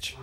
New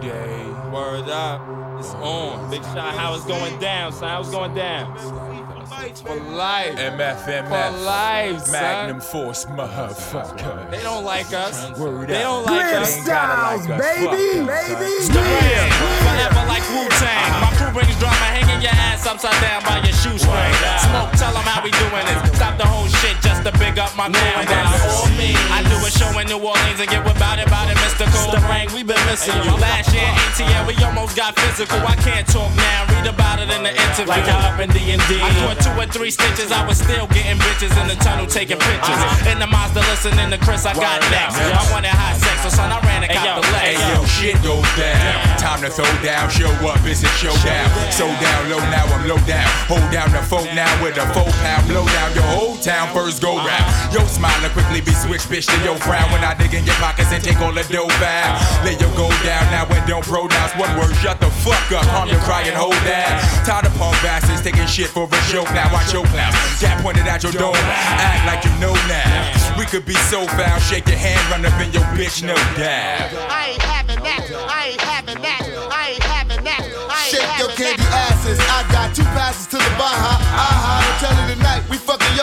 day. Word up. It's on. Big shot. How it's going down, son. How it's going down. For life. MF, For MF. life, son. Magnum Force, motherfucker. They don't like us. Word They up. don't like They us. ain't gotta like us. baby, baby. son. Forever like Wu Tang. Uh-huh. My crew brings drama, hanging your ass upside down by your shoestring. Smoke, tell them how we doing this. Stop the whole shit just to big up my crew and that's all me. I do a show in New Orleans and get about it, about it, mystical. The ring, we been missing you. Last year, ATL, we almost got physical. I can't talk now, read about it in the interview. Like how up in D&D. I caught two or three stitches, I was still getting bitches in the tunnel taking pictures. Uh-huh. In the Mazda, listening to Chris, I got next. I wanted high sex, so son, I ran and got the Hey legs. yo, shit goes down. Time to throw down, show up, it's a showdown. So down low now, I'm low down. Hold down the phone now with a four pound blow down your whole town first go round. Yo, smiling quickly be switched, bitch to your frown when I dig in your pockets and take all the dough back. Let your go down now and don't pronounce one word. Shut the fuck up, calm your cry and hold that. Tired of punk bastards taking shit for a joke now. Watch your clowns. Cat pointed at your dome. Act like you know now. We could be so foul, shake your hand, run up in your bitch, no doubt. I ain't having that. I ain't having that. I ain't having that. I ain't Shake your having candy that. asses. I got two passes to the Baja. Aha, I'm telling tonight,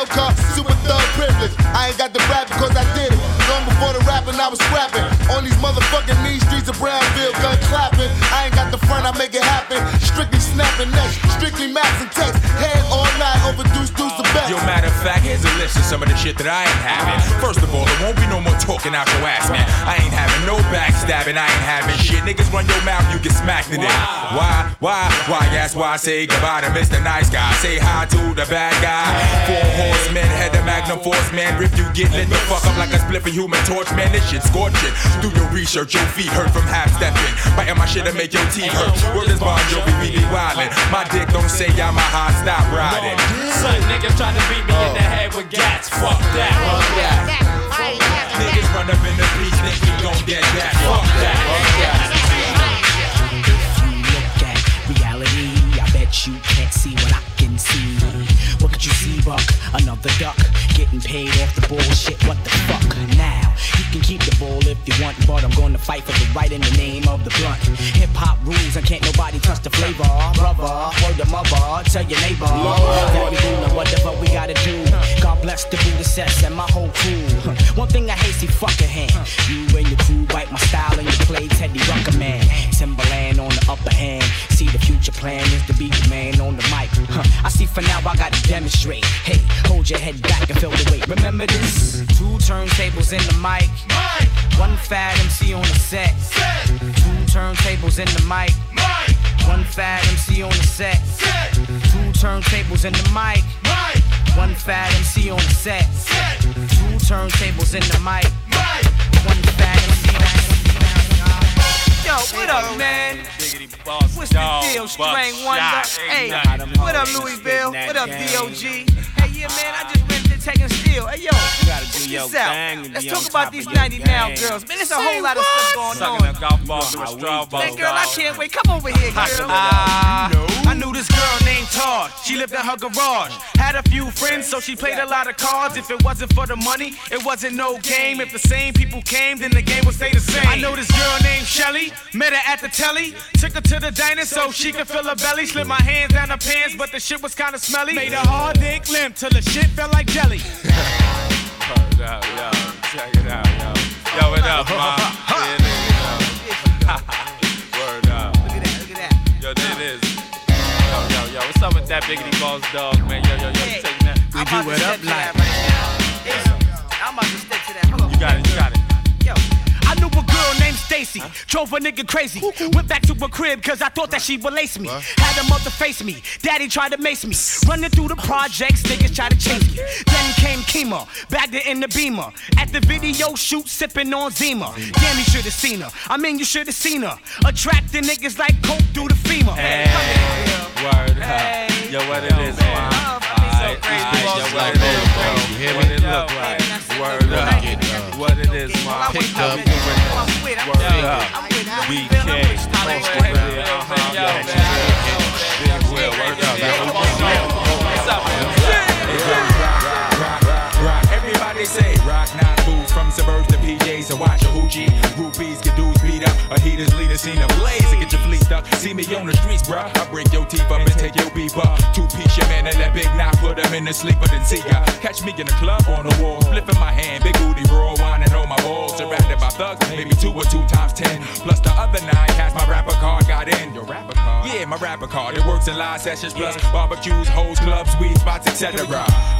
car. Super thug privilege. I ain't got the rap because I did it. Long before the rapping, I was scrapping. On these motherfucking mean streets of Brownville, gun clapping. I ain't got the front, I make it happen. Strictly snapping next, strictly max and text. Head all night, over deuce best. Yo, matter of fact, here's a list of some of the shit that I ain't having. First of all, there won't be no more talking out your ass, man. I ain't having no backstabbing, I ain't having shit. Niggas run your mouth, you get smacked in it. Why, why, why, that's why I say goodbye to Mr. Nice Guy. Say hi to the bad guy. Four horsemen, head the Magnum Force, man. If you get lit the fuck up like a spliffing human torch, man, this shit scorching. Do your research, your feet hurt from half stepping. Biting my shit to make your teeth hurt. Word is Bon Jovi, we be wildin'. My dick don't say I'm a hot stop riding. Son, niggas trying to beat me in the head with gats. Fuck that. Fuck that. I ain't having that. Niggas run up in the beach, think we gon' get that. Fuck that. If you look at reality, I bet you can't see what I can see. What you see, Buck? Another duck getting paid off the bullshit. What the fuck? Now you can keep the ball if you want, but I'm gonna fight for the right in the name of the blunt. Hip hop rules and can't nobody touch the flavor, brother. Word to mother, tell your neighbor that we doing whatever we gotta do. God bless the Buddha sets and my whole crew. One thing I hate, see fucking hand. You and your crew bite my style and you play Teddy Rucker man. Timberland on the upper hand. See the future plan is to be the man on the mic. I see for now I gotta demonstrate. Hey, hold your head back and feel the weight. Remember this? Two turntables in the mic. One fat MC on the set. Two turntables in the mic. One fat MC on the set. Two turntables in the mic. One fat MC on the set. Two turntables in the mic. One fat MC. Yo, what up, man? What's the deal, Starang Wondah? Hey, what up, Louieville? What up, DOG? Hey, yeah, man, I just went to Tekken Steel. Hey, yo, check this out. Let's talk about these 90 now girls. Man, there's a whole lot of stuff going on. Sucking a golf ball through a straw ball. Hey, girl, I can't wait. Come over here, girl. I knew this girl named Todd. She lived in her garage. Had a few friends, so she played a lot of cards. If it wasn't for the money, it wasn't no game. If the same people came, then the game would stay the same. I know this girl named Shelly. Met her at the telly. Took her to the diner so she could fill her belly. Slid my hands down her pants, but the shit was kinda smelly. Made her hard dick limp till the shit felt like jelly. Hold up, yo. Check it out, yo. Yo, what up, ma? It. Word up. Look at that, look at that. Yo, there it is. Yo, yo, yo. What's up with that biggity balls dog, man? Yo, yo, yo. Hey. Taking that? To that right now. Hey, I'm about to step to that. You got it, you got it. Yo. I knew a girl named Stacy, drove a nigga crazy. Went back to her crib cause I thought that she would lace me. Had a mother face me, daddy tried to mace me. Running through the projects, niggas tried to chase me. Then came Kima, bagged it in the beamer. At the video shoot, sipping on Zima. Damn, you should've seen her. I mean, you should've seen her. Attracting niggas like coke through the femur. Hey, word up. Yo, what it is, ma? love, I mean, so Aight, crazy. Yo, what it is, bro? You hear What me? it look like? man, I said Word up what it is, my picked up. Word up. We can't. Big wheel, word up. What's up, man? Everybody say rock, not booze from suburbs to PJs and watch a hoochie. Groupies get dudes beat up, a heaters leader seen a See me on the streets, bruh. I break your teeth up and take your beef up. Two piece your man and that big knife, put him in the sleeper, then see ya. Catch me in the club on the wall, flipping my hand, big booty raw whining on my balls. Surrounded by thugs, maybe two or two times ten. Plus the other nine, cash my rapper card got in. Your rapper card? Yeah, my rapper card. It works in live sessions, plus barbecues, hoes, clubs, weed spots, etc.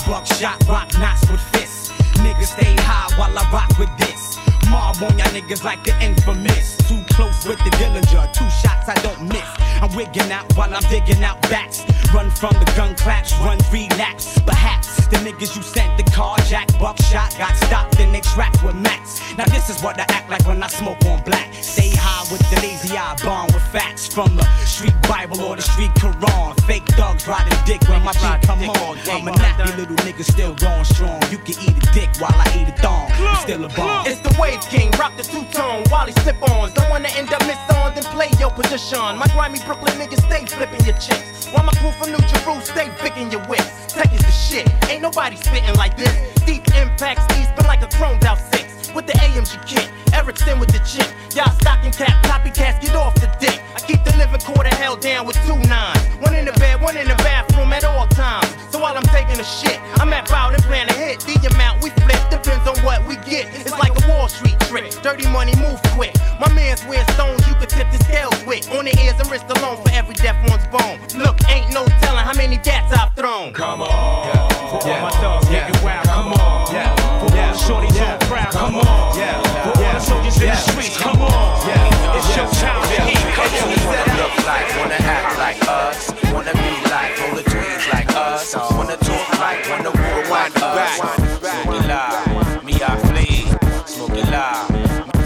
Buckshot, rock knots with fists. Niggas stay high while I rock with this. Mob on y'all niggas like the infamous. Too close with the Dillinger, two shots I don't miss. I'm wigging out while I'm digging out backs. Run from the gun claps, run three laps. Perhaps the niggas you sent the carjack, buckshot got stopped in they tracks with max. Now this is what I act like when I smoke on black. Stay high with the lazy eye, bomb with facts from the street Bible or the street Quran. Fake thugs riding dick when my beat come on. I'm a nappy little nigga still going strong. You can eat a dick while I eat a thong. I'm still a bomb. It's the Wave King, rock the two tone, Wally slip ons. Don't wanna end up missed on, then play your position. My grimy Brooklyn niggas stay flipping your chicks. While my crew from New Jerusalem stay picking your whips. Tech is the shit, ain't nobody spitting like this. Deep impacts, east, but like a chromed out six. With the AMG kit, Ericsson with the chip. Y'all stocking cap, copycats, get off the dick. I keep the living quarter held down with two nines. One in the bed, one in the bathroom at all times. So while I'm taking a shit, I'm at out and plan to hit. The amount we flip depends on what we get. It's like a Wall Street trick. Dirty money move quick. My man's wear stones you could tip the scales with. On the ears and wrist alone for every deaf one's bone. Look, ain't no telling how many gats I've thrown. Come on. For all my dogs, yeah. wild, come on. Yeah. All the shorties on the crowd, come on. Yeah. For all the soldiers in the streets, come on. Yeah. It's your time to eat, come on. Wanna look like, wanna act like us, wanna be like, roll the tweeds like us, wanna talk like, wanna walk like us. It loud, me I flee, smoke it loud,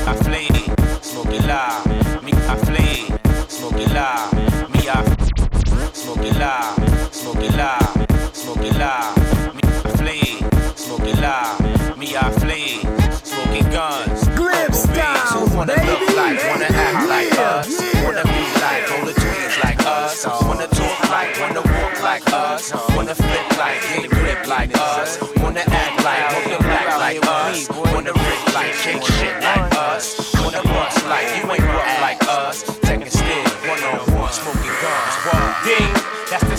I flee, smoke it loud, me I flee, smoke it loud, me I smoke it loud, smoke it loud, smoke it loud, me I flee, smoke it loud, me I flee, smoking guns. Glib style, wanna look like, wanna act like us, wanna be like, roll the like us, wanna talk like, wanna walk like us, wanna flip like, get grip like us, wanna act like, black like us, wanna rip like, shake shit like us,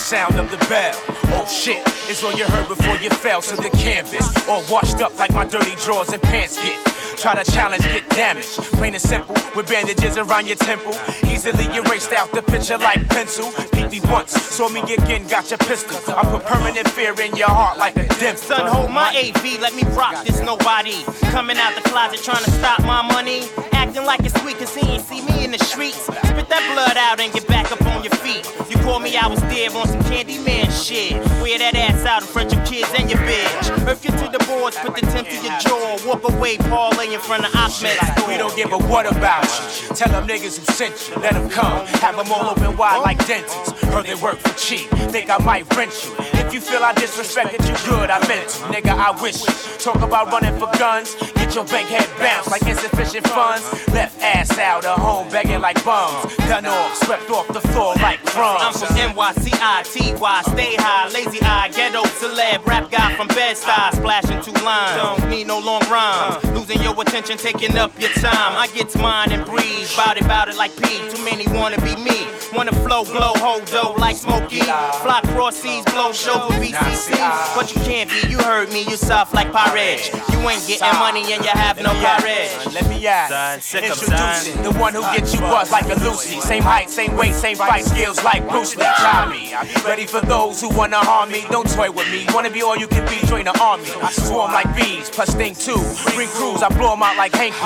sound of the bell. Oh shit, it's all you heard before you fell to the canvas. All washed up like my dirty drawers and pants get. Try to challenge, get damaged. Plain and simple, with bandages around your temple. Easily erased out the picture like pencil. Beat me once, saw me again, got your pistol. I put permanent fear in your heart like a dim. Son, hold my AV, let me rock this nobody. Coming out the closet trying to stop my money. Acting like it's sweet cause he ain't see me in the streets. Spit that blood out and get back up on your feet. You call me, I was dead on some Candyman shit. Wear that ass out in front of your kids and your bitch. Earth you to the boards, put the temp to your jaw. Walk away, parlay in front of Ahmed. We don't give a what about you. Tell them niggas who sent you, let them come. Have them all open wide like dentists. Heard they work for cheap, think I might rent you. If you feel I disrespected you, good, I meant to. Nigga, I wish you. Talk about running for guns, your bank head bounced like insufficient funds. Left ass out of home begging like bums. Done off, swept off the floor like crumbs. I'm from NYCITY, stay high, lazy eye, ghetto celeb, rap guy from Bed-Stuy, splashing two lines. Don't need no long rhymes, losing your attention, taking up your time. I get mine and breathe, bout it, bout it like P. Too many wanna be me, wanna flow, blow, hold dough like Smokey. Fly cross seas, blow show with BCC. But you can't be, you heard me, you soft like Pirate. You ain't getting money and you have no Pirate. Let me ask. Son, sick Introducing the one who gets you buzzed like a Lucy. Same height, same weight, same fight skills like Bruce Lee. Try me. Ready for those who wanna harm me. Don't toy with me. Wanna be all you can be, join the army. I swarm like bees, plus sting too. Bring crews, I blow 'em out like hanky.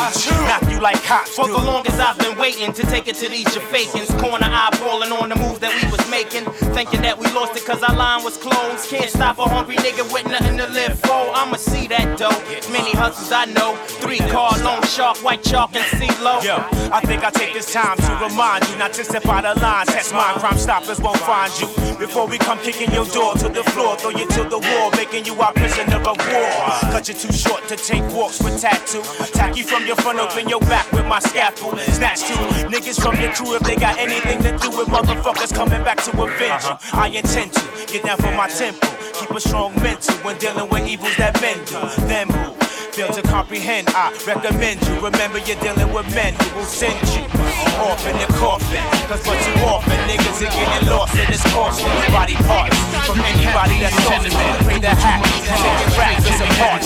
Knock you like cops For do. the longest I've been waiting to take it to these Jamaicans. Corner eyeballing on the moves that we was making. Thinking that we lost it cause our line was closed. Can't stop a hungry nigga with nothing to live for. I'ma see that dope. Many hustles I know. Three car, long shark, white chalk, and CeeLo. Yo, I think I take this time to remind you not to step out of line. Test mine, crime stoppers won't find you. Before we come kicking your door to the floor, throw you to the wall, making you our prisoner of war. Cut you too short to take walks with tattoo. Attack you from your front, open your back with my scalpel. Snatch two niggas from your crew if they got anything to do with motherfuckers coming back to avenge you. Uh-huh. I intend to get down from my temple, keep a strong mental when dealing with evils that bend do. Then move. Fail to comprehend, I recommend you remember you're dealing with men who will send you off in the coffin. Cause what you often niggas are getting lost in this caution. Body parts from anybody that's lost. Pray the hat, taking raps as a part.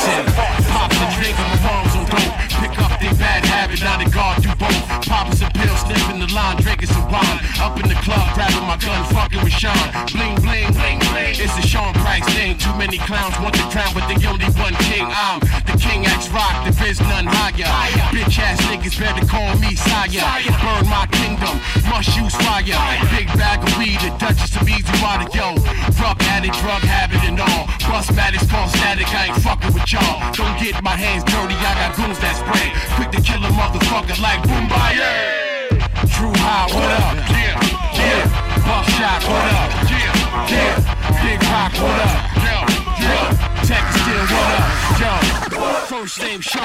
Pop the trigger, my palms on dope. Pick up their bad habit, now they guard you both. Popping some pills, sniffing the line, drinking some wine. Up in the club, grabbing my gun, fucking with Sean. Bling, bling, bling, bling. It's a Sean Price thing. Too many clowns want the crown, but the only one king. I'm the king X Rock, there is none higher. Bitch ass niggas better call me sire. Burn my kingdom, must use fire. Big bag of weed, the Duchess of Easy Water, yo. Drug addict, drug habit and all. Bust matters, call static, I ain't fucking with y'all. Don't get my hands dirty, I got goons that spray. Quick to kill a motherfucker like Boombayah. Dru Ha, what up? Yeah, yeah. Buckshot, what up? Yeah, yeah. Big Rock, what up? Yo, yo. Tech still, what up? Yo. First name Sean,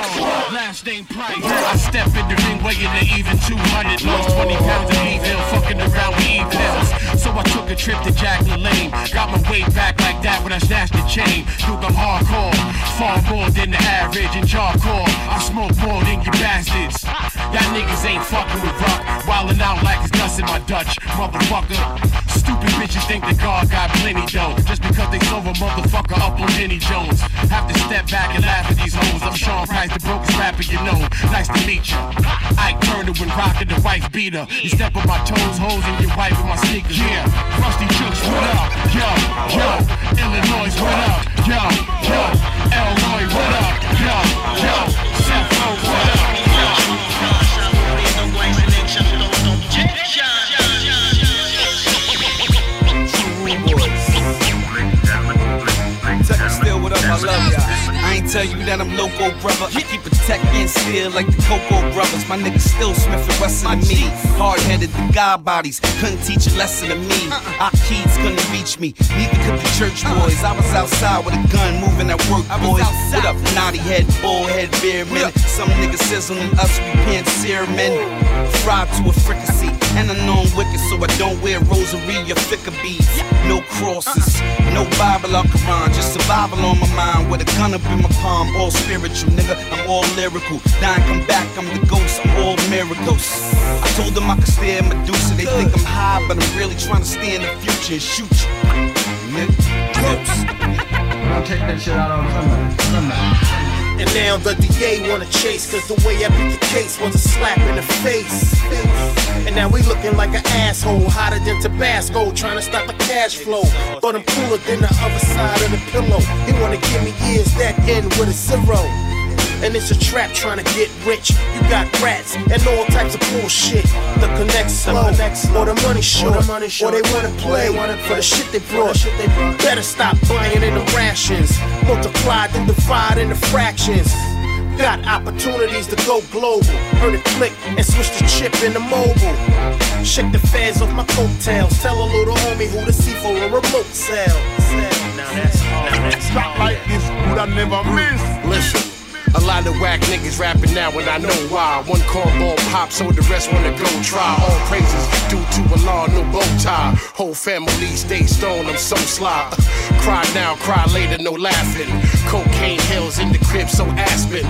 last name Price. I step in the ring weighing an even 200. Lost 20 pounds of evil, fucking around with evils. So I took a trip to Jack LaLanne. Got my weight back like that when I snatched the chain. Duke, I'm hardcore, far more than the average and charcoal. I smoke more than you bastards. Y'all niggas ain't fucking with rock. Wildin' out like it's nuts in my Dutch, motherfucker. Stupid bitches think that God got plenty dough. Just because they sold a motherfucker up on Jenny Jones. Have to step back and laugh at these hoes. I'm Sean Price, the brokest rapper you know. Nice to meet you. Ike Turner when rockin' the wife beater. You step on my toes, hoes, and your wife with my sneakers. Yeah, Rusty Chooks, what up? Yo, yo, Illinois, what up? Yo, yo, Elroy, what up? Yo, yo, Seth what up? I love y'all. I ain't tell you that I'm loco, brother. I keep a tech in steel like the Cocoa brothers. My niggas still Smith and Wesson to me. Hard headed, the God bodies couldn't teach a lesson to me. Our kids couldn't reach me, neither could the church boys. I was outside with a gun, moving at work, boys. What up, naughty head, bullhead, beer men? Some niggas sizzling us, we can't sear men. Fried to a fricassee, and I know I'm wicked, so I don't wear rosary or thicker beads. No crosses, no Bible or Quran, just survival on my mind with a gun up in my palm. All spiritual, nigga, I'm all lyrical. Dying, come back, I'm the ghost, I'm all miracles. I told them I could stay in Medusa, they think I'm high, but I'm really trying to stay in the future and shoot you. Nigga, close. I'll take that shit out on. And now the DA wanna chase, cause the way I beat the case was a slap in the face. And now we looking like an asshole, hotter than Tabasco, trying to stop the cash flow. But I'm cooler than the other side of the pillow. He wanna give me years that end with a zero. And it's a trap trying to get rich. You got rats and all types of bullshit. The connect slow, or the money short, or they wanna play for the shit they brought. Better stop buying in the rations. Multiply then divide into fractions. Got opportunities to go global. Heard it click and switch the chip into mobile. Shake the feds off my coattails. Tell a little homie who to see for a remote sale. Now that's hard. Stop like this, would I never miss? Listen. A lot of whack niggas rapping now and I know why. One cornball pop, so the rest wanna go try. All praises due to a law, no bow tie. Whole family stay stoned, I'm so sly. Cry now, cry later, no laughing. Cocaine hills in the crib, so Aspen.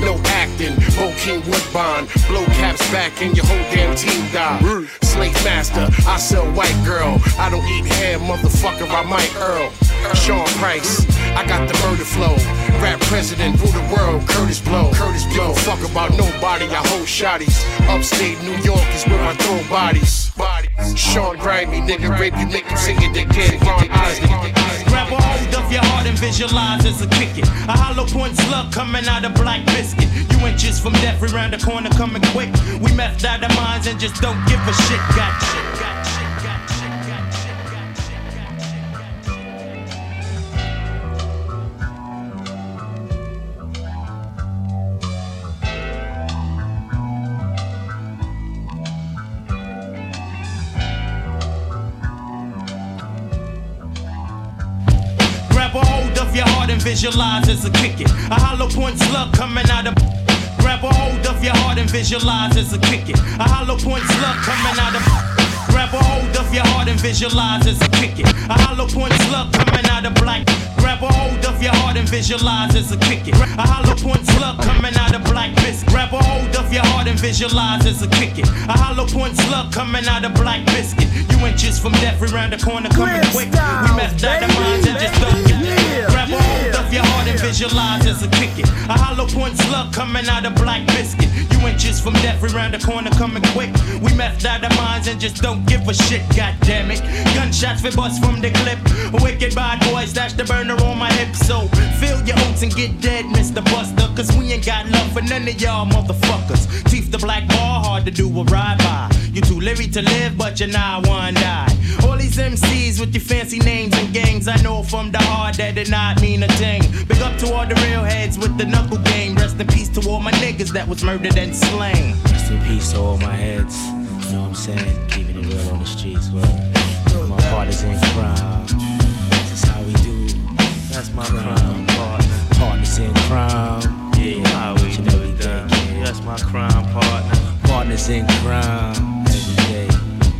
No acting, Bokeem Woodbine. Blow caps back and your whole damn team die. Slave master, I sell white girl. I don't eat ham, motherfucker, I might Earl. Sean Price, I got the murder flow. Rap president, rule the world, Kurtis Blow. Kurtis Blow. Fuck about nobody, I hold shotties. Upstate New York is where I throw bodies. Sean Grimy, nigga, rape you, make you sing it again. Ron Isley. Of your heart and visualize as a kick it. A hollow point slug coming out of black biscuit. You inches from death, we round the corner coming quick. We methed out our minds and just don't give a shit. Got shit, got shit, got visualize as a kick. A hollow point slug coming out of. Grab a hold of your heart and visualize as a kick. A hollow point slug coming out of. Grab a hold of your heart and visualize as a kick. A hollow point slug coming out out of black. Grab a hold of your heart and visualize as a kick it. A hollow point slug coming out of black biscuit. Grab a hold of your heart and visualize as a kick it. A hollow point slug coming out of black biscuit. You inches from death around the corner coming quick. We messed out the minds and just it. Grab a hold of your heart and visualize as a kick it. A hollow point slug coming out of black biscuit. You inches from death around the corner coming quick. We messed out the minds and just don't give a shit. God damn it. Gunshots for bust from the clip. Wicked bad boys, dash the burner on my hip. So fill your oats and get dead, Mr. Buster. Cause we ain't got love for none of y'all motherfuckers. Teeth the black ball, hard to do a ride by. You too leery to live, but you're not one die. All these MCs with your fancy names and gangs, I know from the heart that did not mean a thing. Big up to all the real heads with the knuckle game. Rest in peace to all my niggas that was murdered and slain. Rest in peace to all my heads. You know what I'm saying? Keeping it real on the streets. Well, my heart is in crime. That's my crime partner. Partners in crime. Yeah, how we do it, yeah. That's my crime partner. Partners in crime. Every day.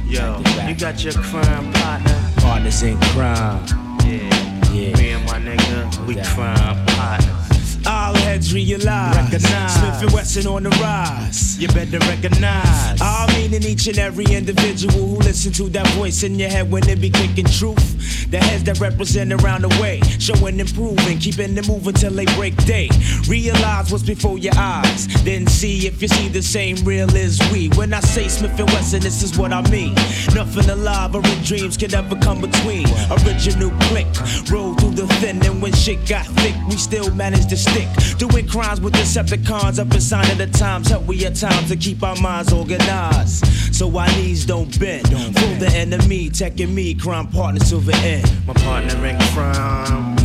Yo, you got your crime partner. Partners in crime. Yeah, Yeah. me and my nigga, we crime partners. All heads realize. Recognize. Smith and Wesson on the rise. You better recognize. I mean in each and every individual who listen to that voice in your head when they be kicking truth. The heads that represent around the way, showing improving, keeping it moving till they break day. Realize what's before your eyes, then see if you see the same real as we. When I say Smith and Wesson, this is what I mean. Nothing alive or in dreams can ever come between. Original click, roll through the thin, and when shit got thick, we still managed to stick. Doing crimes with Decepticons up in sign of the times. Help we at times to keep our minds organized. So our knees don't bend. Don't Fool the enemy, taking me, crime partner till the end. My partner in crime.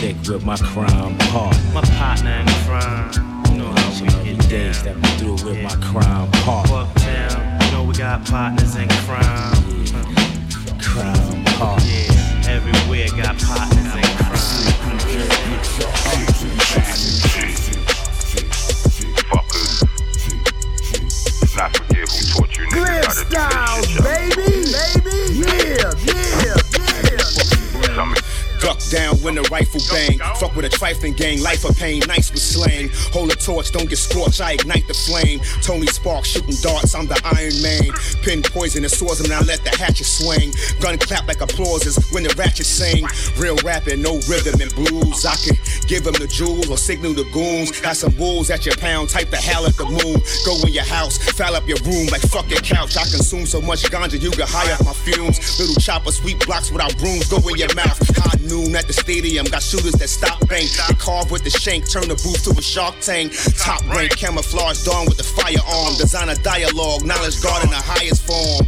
Thick with my crime partner. My partner in crime. You know how we get day down. stepping through with my crime partner. Fucktown. You know we got partners in crime. Crime partner. Yeah, everywhere got partners gang, life of pain, nice with slang. Hold a torch, don't get scorched, I ignite the flame. Tony Sparks shooting darts, I'm the Iron Man. Pin poison the swords and I let the hatchet swing. Gun clap like applauses when the ratchet sing. Real rapping, no rhythm and blues. I can give them the jewels or signal the goons. Got some wolves at your pound, type the hell at the moon. Go in your house, foul up your room like fuck your couch. I consume so much ganja, you get high off my fumes. Little chopper, sweep blocks without brooms, go in your mouth. High noon at the stadium, got shooters that stop bang. They carve with the shank, turn the booth to a shark tank. Top rank, camouflage dawn with the firearm. Designer dialogue, knowledge guard in the highest form.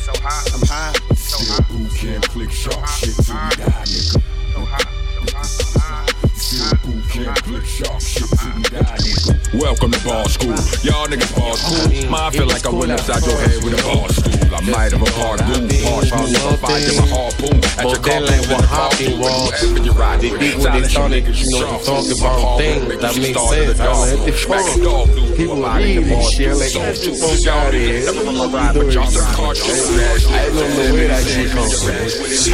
so high, I'm high. so high, Boot camp, click sharp shit till we die, nigga. so high, so high, so high. Still boot camp, click sharp shit till we die, nigga. Welcome to ball school. Y'all niggas ball school. Man, I feel like I went upside your head with a ball stool. I might have a hard room, harsh move, a fire, my harpoon. At your car, like what with hopping was, wherever you ride, the people Silence started, niggas, you know, to talk about things that make sense. I at the Smack phone. the dog, dude. People of read ball shit like so that. too. Fuck Y'all out niggas here. never gonna ride, but y'all some cartoon ass I don't know where that shit come from.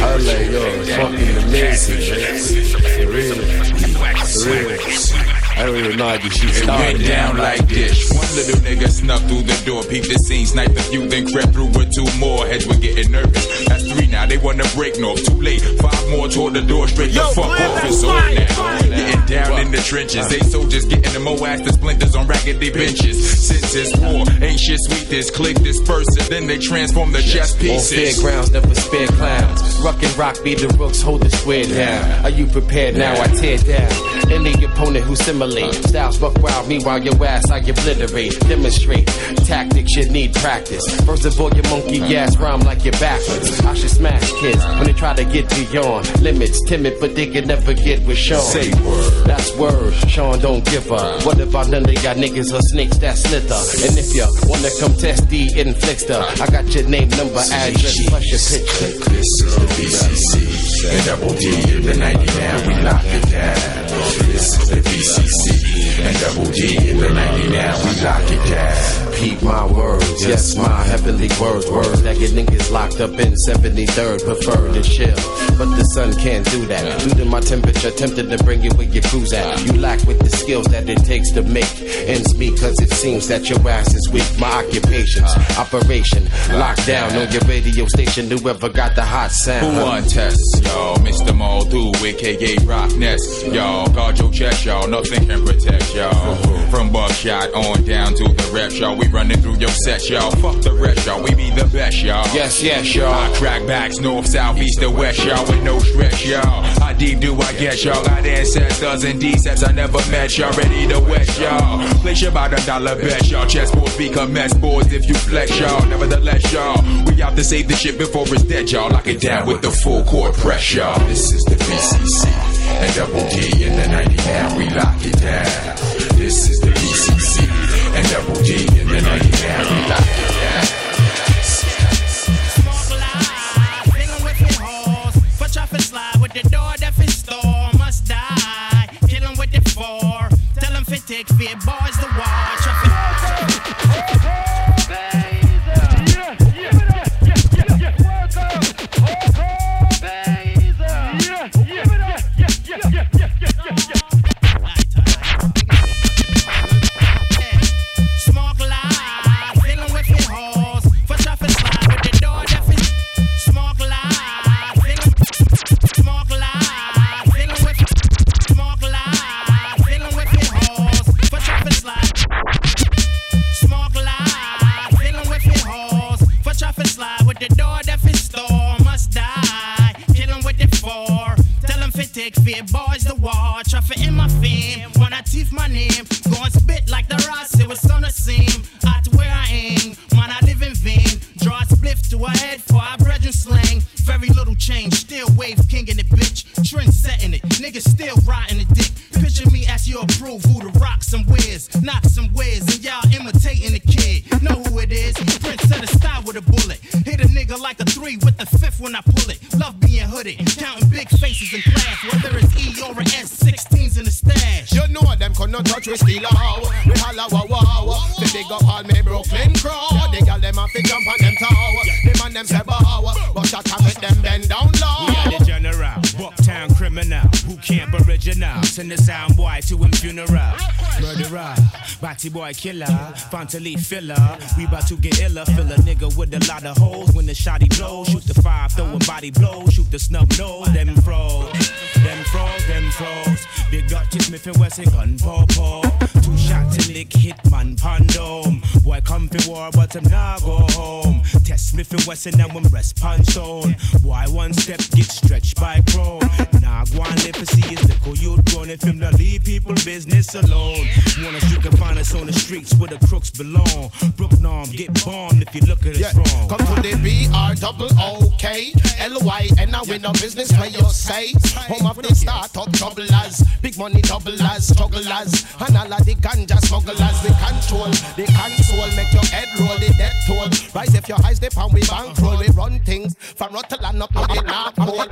I like, yo, fucking amazing, man. For real. For real. I don't even know how this shit It started. went down like this. One little nigga snuck through the door, peeped the scene, sniped a few, then crept through with two more. Heads were getting nervous. That's three now, they wanna break north. Too late, five more toward the door, straight the fuck off. It's on now. Getting down in the trenches. They soldiers getting the moax, the splinters on raggedy benches. Since it's war, ain't shit sweet. This click, disperse it, then they transform the chess On pieces. fairgrounds, never spare clowns. Ruck and rock be the rooks, hold the square down. Are you prepared now? I tear down any opponent who simulate. Styles buck wild, meanwhile your ass I obliterate. Demonstrate tactics you need practice. First of all, your monkey ass rhyme like you're backwards. I should smash kids when they try to get beyond limits. Timid, but they can never get with Sean. Say word. That's word. Sean don't give up. What about none of y'all niggas or snakes that slither? And if you wanna come test the inflictor, I got your name, number, address, plus your picture. This is the BCC. And double D the 99, we lock it down. This is the BCC. And double D in the 99, we lock it down. keep my words. Yes, my heavenly words. Words that get niggas locked up in 73rd. Prefer to chill. But the sun can't do that. Due to my temperature, tempted to bring you where your cruise at. You lack with the skills that it takes to make ends meet. Cause it seems that your ass is weak. My occupation's operation. Locked down on your radio station. Whoever got the hot sound. Who want test, y'all? Mr. Muldu, aka Rockness, y'all. Guard your chest, y'all. Nothing can protect y'all. From buckshot on down to the rep, y'all. We running through your set, y'all. Fuck the rest, y'all. We be the best, y'all. Yes, yes, y'all. I crack backs north, south, east, or west, y'all. With no stress, y'all. How deep do I get, y'all? Got ancestors and decepts I never met, y'all. Ready to west, y'all. Place your a dollar bet, y'all. Chessboards become mess boards if you flex, y'all. Nevertheless, y'all. We out to save the shit before it's dead, y'all. Lock it down with the full court press, y'all. This is the BCC. And double D in the 99, we lock it down. This is the BCC. And double D in the 99, we lock it down. Them fit whether it's or a S16s in the stash. You know them could not touch we steal a how. We holla wow wow They big up all me Brooklyn crowd They gal them a fi jump on them tower. Them and them say bow But shut up make them bend down low. We are the general, Bucktown criminal, who camp original. Send the sound boy to him funeral. Murderer, body boy killer, Fontaine filler. We bout to get iller, fill a nigga with a lot of holes. When the shotty blows, shoot the five, throwing body blows, shoot the snub nose. Them froze, them froze, them froze. Big Dutch Smith and Wesson gun paw paw. Two shots and lick hit man pandom. Boy come for war, but I'm not go home. Test Smith and Wesson and when rest punch on. Boy one step get stretched by chrome. Nah go on live see his little youth grown. If him not leave people business alone. Wanna shoot find us on the streets where the crooks belong. Brook Norm get bombed if you look at us Yeah, wrong. come to the B R double O K L Y and I win a business where you say home of the startup troublers, big money doublers, strugglers, and all of the ganja smugglers. We control the console, make your head roll the death toll. Rise if your eyes dip and we bankroll. We run things from Rotterdam up to the North Pole.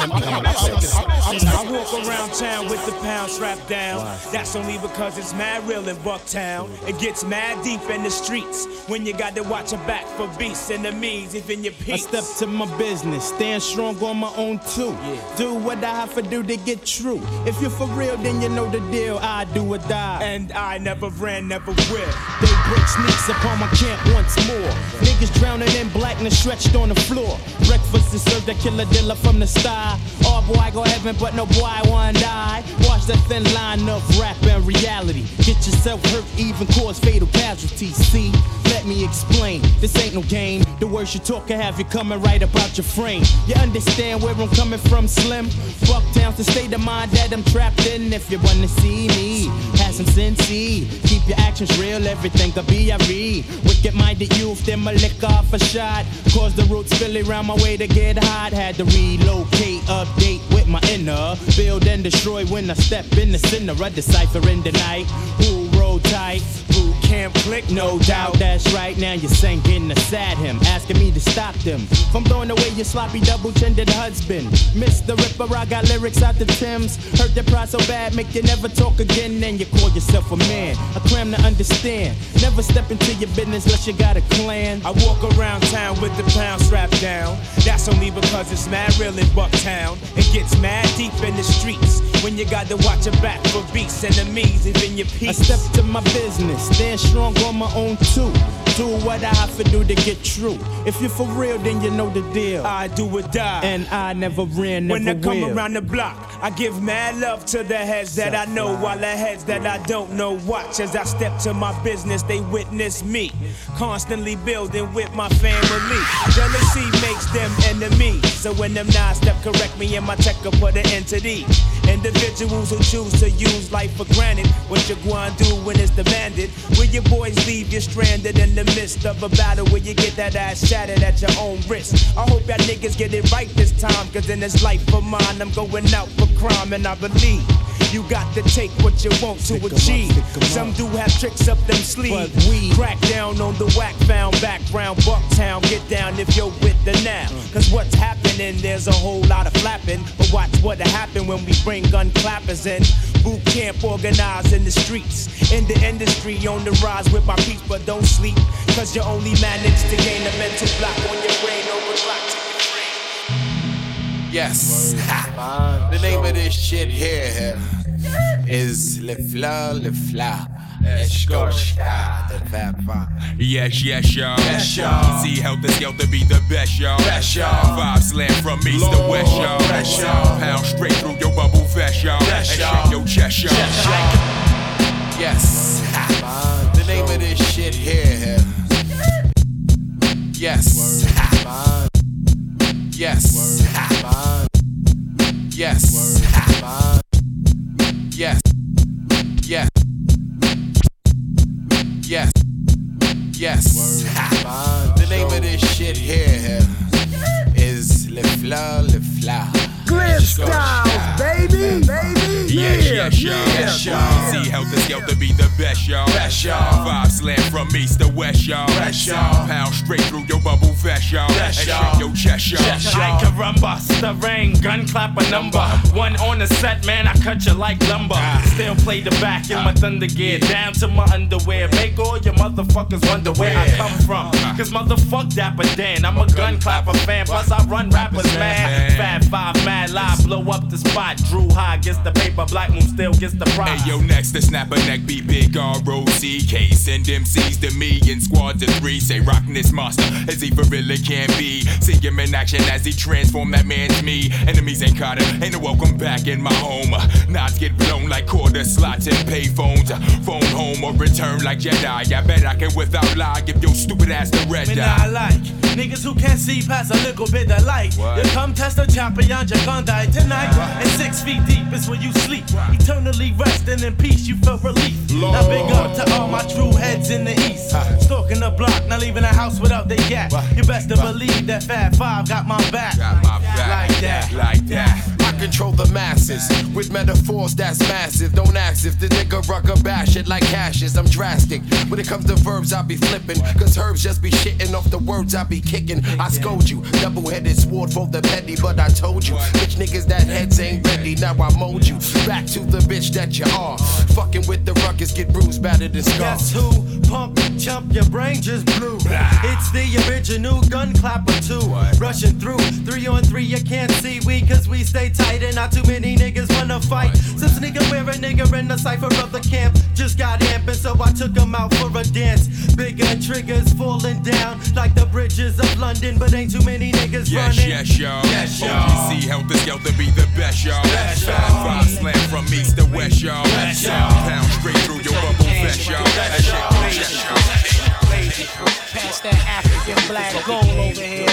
I walk around town with the pound strapped down. That's only because it's mad real in Bucktown. It gets mad deep in the streets when you got to watch your back for beasts, and enemies, even your I peace. step to my business, stand strong on my own too. Do what I have to do to get true. If you're for real, then you know the deal. I do or die. And I never ran, never will. They break sneaks upon my camp once more. Niggas drowning in blackness stretched on the floor. Breakfast is served, a killer dealer from the sky. All boy I go heaven, but no boy one die. Watch the thin line of rap and reality. Get yourself hurt, even cause fatal casualties. See, let me explain. This ain't no game. The words you talk can have you coming right about your frame. You understand where I'm coming from, Slim? Bucktown's the state of mind that I'm trapped in. If you wanna see me, have some sense. Keep your actions real, everything could be a read. Wicked minded youth, then my lick off a shot. Cause the roots Philly round my way to get hot. Had to relocate, update with my inner. Build and destroy when I step in the center. I decipher in the night. Who roll tight. Boot camp click, no doubt. That's right. Now you're saying getting aside him, asking me to stop them from throwing away your sloppy double-chined husband. Mr. Ripper, I got lyrics out the Thames. Hurt the pride so bad, make you never talk again. Then you call yourself a man. A cram to understand. Never step into your business unless you got a clan. I walk around town with the pound strapped down. That's only because it's mad real in Bucktown. It gets mad deep in the streets when you got to watch your back for beats, enemies, even your I peace. step to my business, stand strong on my own too. Do what I have to do to get true. If you're for real, then you know the deal. I do or die. And I never ran, never When I come will. around the block, I give mad love to the heads that I know, while the heads that I don't know watch as I step to my business. They witness me, constantly building with my family. Jealousy makes them enemies, so when them nine step correct me and my tech up end to these. Individuals who choose to use life for granted. What you gonna do when it's demanded? Will your boys leave you stranded in the midst of a battle where you get that ass shattered at your own risk? I hope y'all niggas get it right this time, cause in this life of mine, I'm going out for crime and I believe. You got to take what you want to achieve. Some do have tricks up them sleeves. We crack down on the whack found background, Bucktown. Get down if you're with the now. Cause what's happening, there's a whole lot of flapping. But watch what'll happen when we bring gun clappers in. Boot camp organized in the streets. In the industry, on the rise with my peace, but don't sleep. Cause you only manage to gain a mental block on your brain over clock to Yes. Ha. The name of this shit here is Le Fleur, Le Fleur. The Fat uh. Yes, yes, y'all. Yes, y'all. See how Heltah Skeltah be the best, y'all. Best, y'all. Five slam from east to west, y'all. best, y'all. Pound straight through your bubble vest, y'all. Best, and y'all. shake your chest, y'all. Yes. Ha. The name of this shit here. Yes. Ha. Yes. Ha. Yes. Ha. Yes. Yes. Yes. Yes. The name of this shit here is Le Fleur, Le Fleur. Clear styles, baby, baby. Yes, yes, y'all. Yes, y'all. See Heltah Skeltah be the best, y'all. Best, y'all. Five slam from east to west, y'all. Best, y'all. Pound straight through your bubble vest, y'all. Best, y'all. shake your chest, y'all. Rumba, stirring, gun clap a number. One on the set, man, I cut you like lumber. Still play the back in my thunder gear, down to my underwear. Make all your motherfuckers wonder where I come from. Cause motherfuck Dapper Dan, I'm a gun clapper fan. Plus I run rappers, man. Fat five, mad live, blow up the spot. Dru Ha gets the paper, Black Moon still gets the prize. Hey yo, next to snap a neck, be big R-O-C-K. Send MCs to me in squad of three. Say rockin' this monster as he for really can be. See him in action as he transform that man to me. Enemies ain't caught him, ain't no welcome back in my home. Knots get blown like quarter slots and pay phones. Uh, Phone home or return like Jedi. I bet I can without lie give your stupid ass the red Man, I like niggas who can't see past a little bit of light. What? You come test the champion, you're gonna die tonight. And six feet deep is where you sleep. Eternally resting in peace, you feel relief. Now big up to all my true heads in the east. Huh. Stalking the block, not leaving the house without they gap. You best to believe that Fat Five got my back. Got my back. Like that. Like that. Control the masses with metaphors that's massive. Don't ask if the nigga rucker bash it like cashes. I'm drastic. When it comes to verbs, I be flipping. Cause herbs just be shitting off the words I be kicking. I scold you. Double headed sword for the petty, but I told you. Bitch niggas that heads ain't ready. Now I mold you. Back to the bitch that you are. Fucking with the ruckus, get bruised, battered, and scarred. Guess who? Pump, chump, your brain just blew. It's the original gun clapper too. Rushing through, three on three, you can't see we cause we stay tight and not too many niggas wanna fight. Since nigga wear a nigga in the cipher of the camp, just got amping, so I took him out for a dance. Bigger triggers falling down like the bridges of London, but ain't too many niggas Yes, running. yes, y'all. Yes, y'all. OGC Heltah Skeltah be the best, y'all. Best, y'all. Five slam from east to west, y'all. Best, y'all. Pound straight through your bubble vest, y'all. And shake your chest, y'all. Pass that African black gold over here.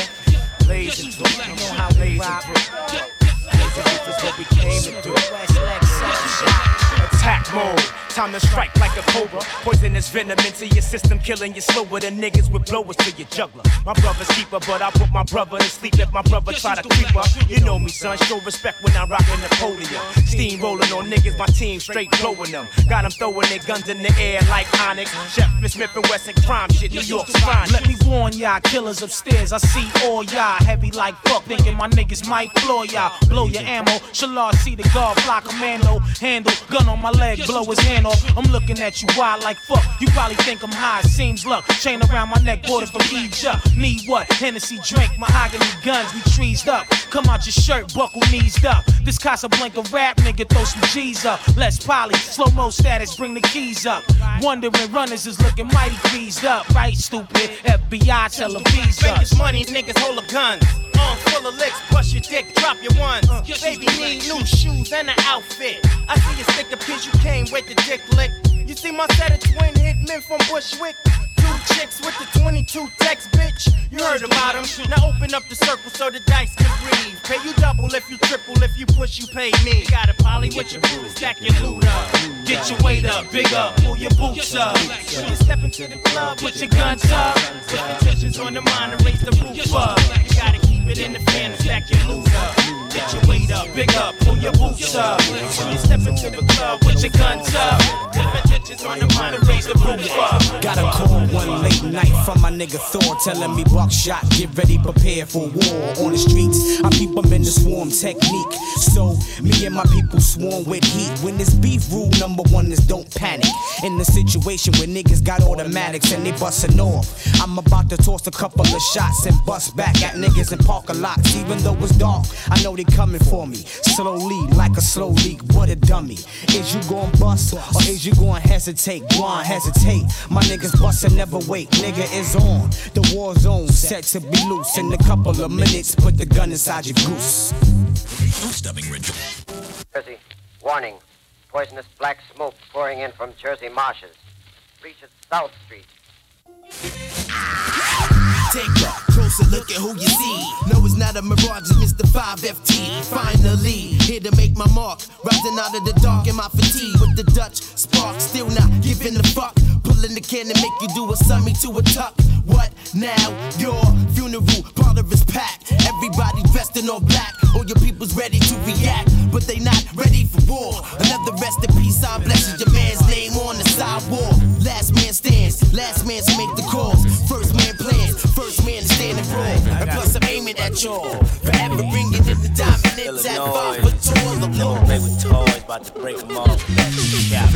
Lazy, you know how we rock. This is what we came to do. West. Attack mode. Time to strike like a cobra. Poisonous venom into your system, killing you slower than niggas with blowers to your juggler. My brother's keeper, but I put my brother to sleep if my brother try to creep up. You know me, son. Show respect when I'm rocking Napoleon. Steamrolling on niggas, my team straight blowing them. Got them throwing their guns in the air like Onyx. Chef Smith and Wesson crime shit, New York's fine. Let me warn y'all, killers upstairs. I see all y'all heavy like fuck, thinking my niggas might floor y'all. Blow your ammo. Shalal see the guard, fly commando. Handle, gun on my leg, blow his hand off. I'm looking at you wild like fuck. You probably think I'm high, seems luck. Chain around my neck, it from Egypt. Need what? Hennessy drink, mahogany guns, we trees up. Come out your shirt, buckle knees up. This Casablanca rap nigga, throw some G's up. Let's poly, slow mo status, bring the keys up. Wondering runners is looking mighty greased up. Right, stupid? FBI tell V's up. Fake money, niggas hold a gun. Arm full of licks, bust your dick, drop your ones. Baby need new shoes and an outfit. I see you stick a pitch, you came with the dick lick. You see my set of twin hit men from Bushwick. Two chicks with the 22 text, bitch. You heard about them. Now open up the circle so the dice can breathe. Pay you double if you triple, if you push, you pay me. You got a poly with your boots, stack your loot up. Get your weight up, big up, pull your boots up. When you step into the club, Put your guns up. Put intentions on the mind and raise the roof up. You gotta keep it in the fan and stack your loot up. Get your weight up, big up, pull your boots up. When you step into the club, Put your guns up. Got a call one late night from my nigga Thor telling me buckshot, get ready, prepare for war on the streets. I peep 'em in the swarm technique. So me and my people swarm with heat. When this beef rule number one is don't panic. In the situation where niggas got automatics and they bustin' off. I'm about to toss a couple of shots and bust back at niggas in parking lots. Even though it's dark, I know they coming for me. Slowly, like a slow leak, what a dummy. Is you gon' bust or is you gon' hesitate? Go on, hesitate. My niggas bustin' never wait. Nigga is on. The war zone set to be loose in a couple of minutes. Put the gun inside your goose. Stubbing ritual. Jersey, warning. Poisonous black smoke pouring in from Jersey marshes. Reaches South Street. Take a closer look at who you see. No, it's not a mirage, it's Mr. 5FT. Finally, here to make my mark. Rising out of the dark in my fatigue with the Dutch spark. Still not giving a fuck. Pulling the can and make you do a summy to a tuck. What now? Your funeral parlor is packed. Everybody dressed in all black. All your people's ready to react, but they not ready for war. Another rest in peace, I bless you. Your man's name on the sidewalk. Last man stands, last man to make the calls. Aiming at y'all. Forever bringing in the at five. The Never play with toys, about to break them. Cap.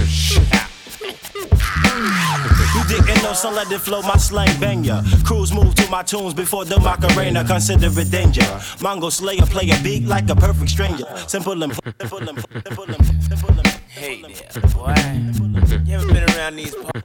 You didn't know, so let it flow, my slang bang ya. Crews move to my tunes before the Macarena, consider it danger. Mongo Slayer play a beat like a perfect stranger. Simple and simple and simple and simple and Hey there, boy. You ever been around these parts?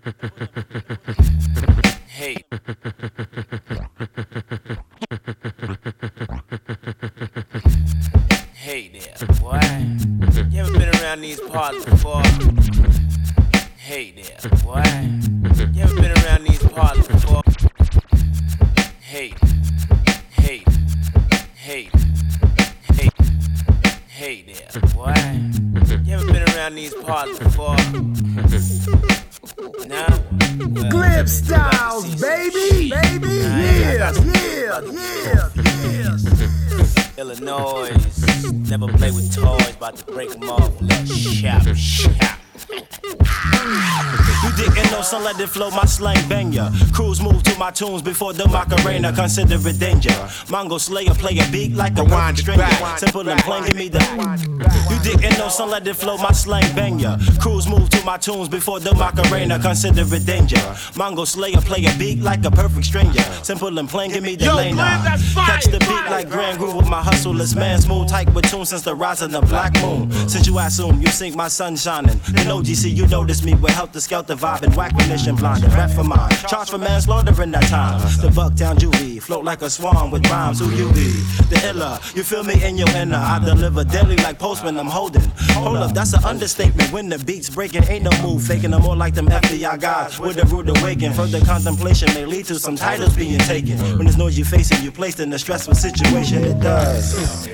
Tunes before the Macarena, consider it danger. Mongo Slayer play a beat like a wine stranger. Simple and plain, give me the. Didn't know, so let it flow, my slang bang ya. Crews move to my tunes before the Macarena, consider it danger. Mongo Slayer play a beat like a perfect stranger. Simple and plain, give me the Yo, lane. Glenn, now. that's fire, Catch the beat like Grand Groove with my hustleless man. Smooth tight with tunes since the rise of the black moon. Since you assume you sink my sun shining. In OGC, you notice me with help to scout the vibe and whack mission blinded. Rap for mine. Charge for manslaughter in that time. The Bucktown juvie. Float like a swan with rhymes. Who you be? The iller. You feel me in your inner. I deliver deadly like postman I'm holding. Hold up, that's an understatement. When the beats breaking, ain't no move faking. I'm more like them FBI guys with the rude awakening. Further contemplation may lead to some titles being taken. When there's noise you're facing, you're placed in a stressful situation. It does.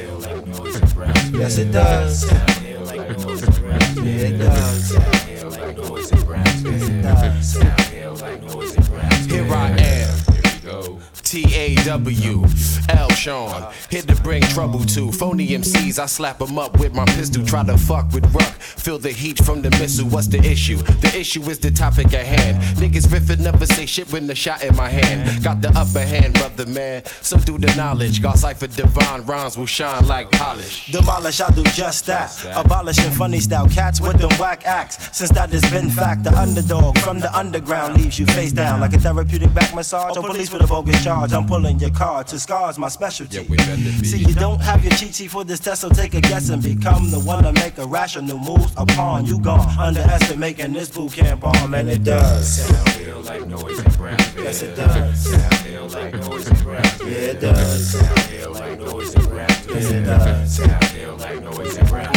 Yes, it does. Yeah, it does. Here I am. T A W L Sean, here to bring trouble to phony MCs. I slap 'em up with my pistol, try to fuck with Ruck. Feel the heat from the missile. What's the issue? The issue is the topic at hand. Niggas riffin' never say shit when the shot in my hand. Got the upper hand, brother man. So do the knowledge. God cipher divine rhymes will shine like polish. Demolish, I do just that. Abolishing funny style cats with them whack acts. Since that has been fact, the underdog from the underground leaves you face down like a therapeutic back massage or police with a bogus charge. I'm pulling your card to scars, my specialty. See, you don't have your cheat sheet for this test, so take a guess and become the one to make a rational move upon you gone. Underestimating this boot camp bomb, and it does. Sound feel like noise and brown. Yes, it does. Feel like noise and brown. Yeah, it does. Feel like noise and brown. Yes, it does. Feel like noise and brown.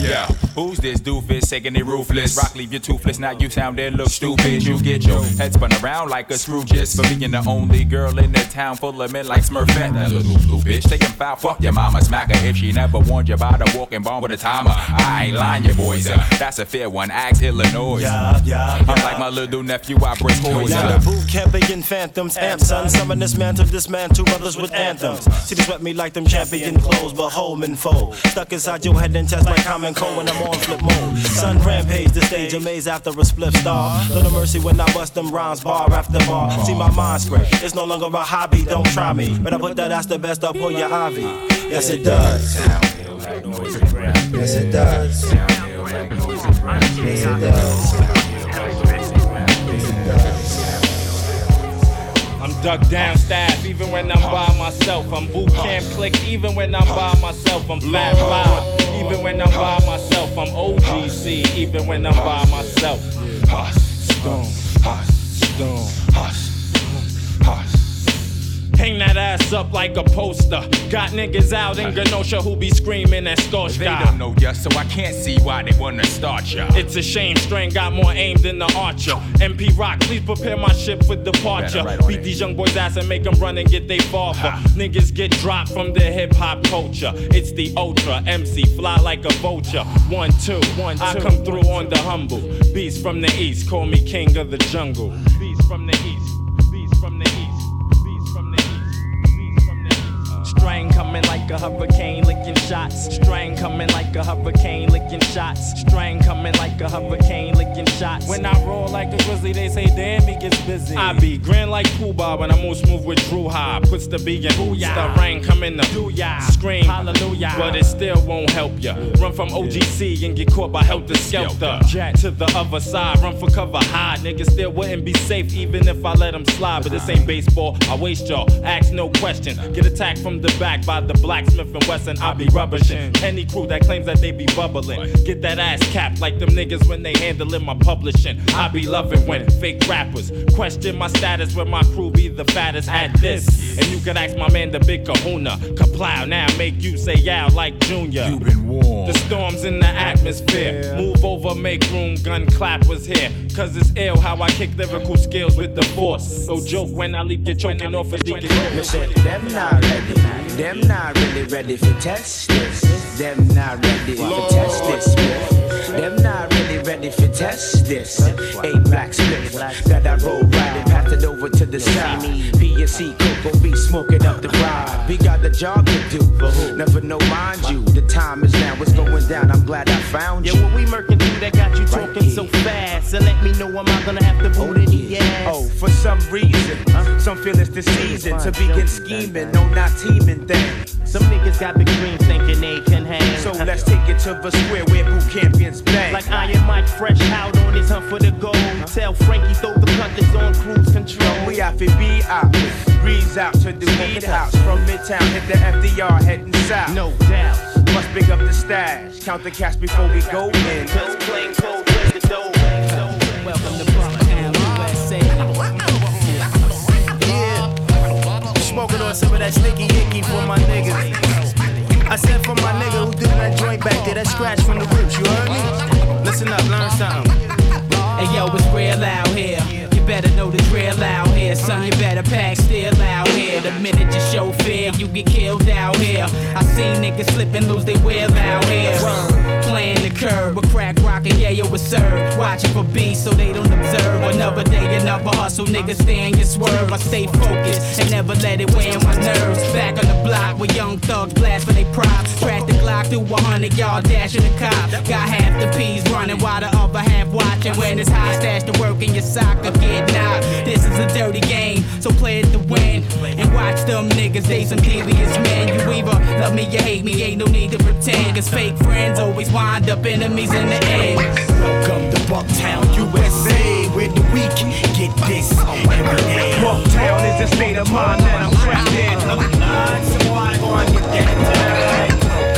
Yeah, who's this doofus shaking it ruthless? Rock leave you toothless, now you sound and look stupid. You get your head spun around like a screw just for being the only girl in the town full of men like Smurfette. That little blue bitch taking foul, fuck your mama, smack her if she never warned you about a walking bomb with a timer. I ain't lying, you boys. Uh, that's a fair one. Ask Illinois. Yeah, yeah, I'm like my little nephew, I break toys. Yeah, Uh, the boot camping phantoms, amp son, summon this man to this man, two brothers with anthems. See, they sweat me like them champion clothes, but home and fold. Stuck inside your head and test like common cold when I'm on flip mode. Sun rampage, the stage amaze after a split star. Little mercy when I bust them rhymes bar after bar. See my mind scrape, it's no longer a hobby, don't try me. But I put that as the best up on your ivy. Yes, it does. Yes, it does. Yes, it does. I'm down staff even when I'm by myself. I'm boot camp click even when I'm by myself. I'm fat five even when I'm by myself. I'm OGC even when I'm by myself. Stone, stone, Hang that ass up like a poster. Got niggas out in Genosha who be screaming at Scotia. They don't know ya, so I can't see why they wanna start ya. It's a shame, Starang got more aim than the archer. MP Rock, please prepare my ship for departure. Right Beat these young boys' ass and make them run and get they fall for. Niggas get dropped from the hip hop culture. It's the ultra MC, fly like a vulture. One, two, one, two. I come through on the humble. Beast from the east, call me king of the jungle. Beast from the east, beast from the east. Starang coming like a hurricane, licking shots. Starang coming like a hurricane, licking shots. Starang coming like a hurricane, licking shots. When I roll like a grizzly, they say, damn, he gets busy. I be grand like Cuba when I move smooth with Dru Ha. Puts the B in booyah. The rain coming to do ya. Scream, hallelujah. But it still won't help ya. Run from OGC and get caught by Heltah Skeltah. Jack to the other side, run for cover high. Niggas still wouldn't be safe even if I let them slide. But this ain't baseball, I waste y'all. Ask no question. Get attacked from the back by the blacksmith and Wesson. I be rubbishing. Any crew that claims that they be bubbling. Get that ass capped like them niggas when they handling my publishing. I be loving when fake rappers question my status when my crew be the fattest at this. And you can ask my man the big kahuna. Kaplow now make you say yeah like Junior. You been warned. The storms in the atmosphere. Move over, make room, gun clappers here. Cause it's ill how I kick lyrical skills with the force. No joke when I leap you choking off a deacon. Listen, them not ready. Them not really ready for test this. Them not ready for test this. Them not really ready for test this. Eight black splits that I roll right and pass it over to the side. PSC Coco be smoking up the ride. We got the job to do. Never know, mind you. The time is now. It's going down. I'm glad I found you. Yeah, what we murking through that got you talking so fast? So let me know am I gonna have to boot in the ass? Oh, for some reason, some feel it's the season to begin scheming. No, not teaming then. Some niggas got big dreams thinking they can hang. So let's take it to the square where boot champions bang. Like Iron Mike fresh out on his hunt for the gold. Tell Frankie throw the cutlass on cruise control. We out for be out. Breeze out to the weed house. From Midtown, hit the FDR heading south. No doubt. Must pick up the stash. Count the cash before we go in. Just plain cold with the dough. Welcome to Buckingham, USA. Yeah. Smoking on some of that sticky hickey for my niggas. I said for my nigga who do that joint back there, that scratch from the roots, you heard me? Listen up, learn something. Hey yo, it's real out here. Better know the drill out here, son. You better pack still out here. The minute you show fear, you get killed out here. I seen niggas slip and lose their will out here. Playing the curb with crack rockin', yeah, yo, it's served. Watching for beats so they don't observe Another day, another hustle, niggas stay in your swerve. I stay focused and never let it on my nerves. Back on the block with young thugs blast for they props. Crash the Glock through 100 yard dash in the cop. Got half the peas running while the other watching. When it's high, stash the work in your sock or get knocked. This is a dirty game, so play it to win. And watch them niggas, they some devious men. You either love me or hate me, ain't no need to pretend. Cause fake friends always wind up enemies in the end. Welcome to Bucktown, USA, where the weak get this every day. Bucktown is the state of mind that I'm trapped in. So I want to get tonight.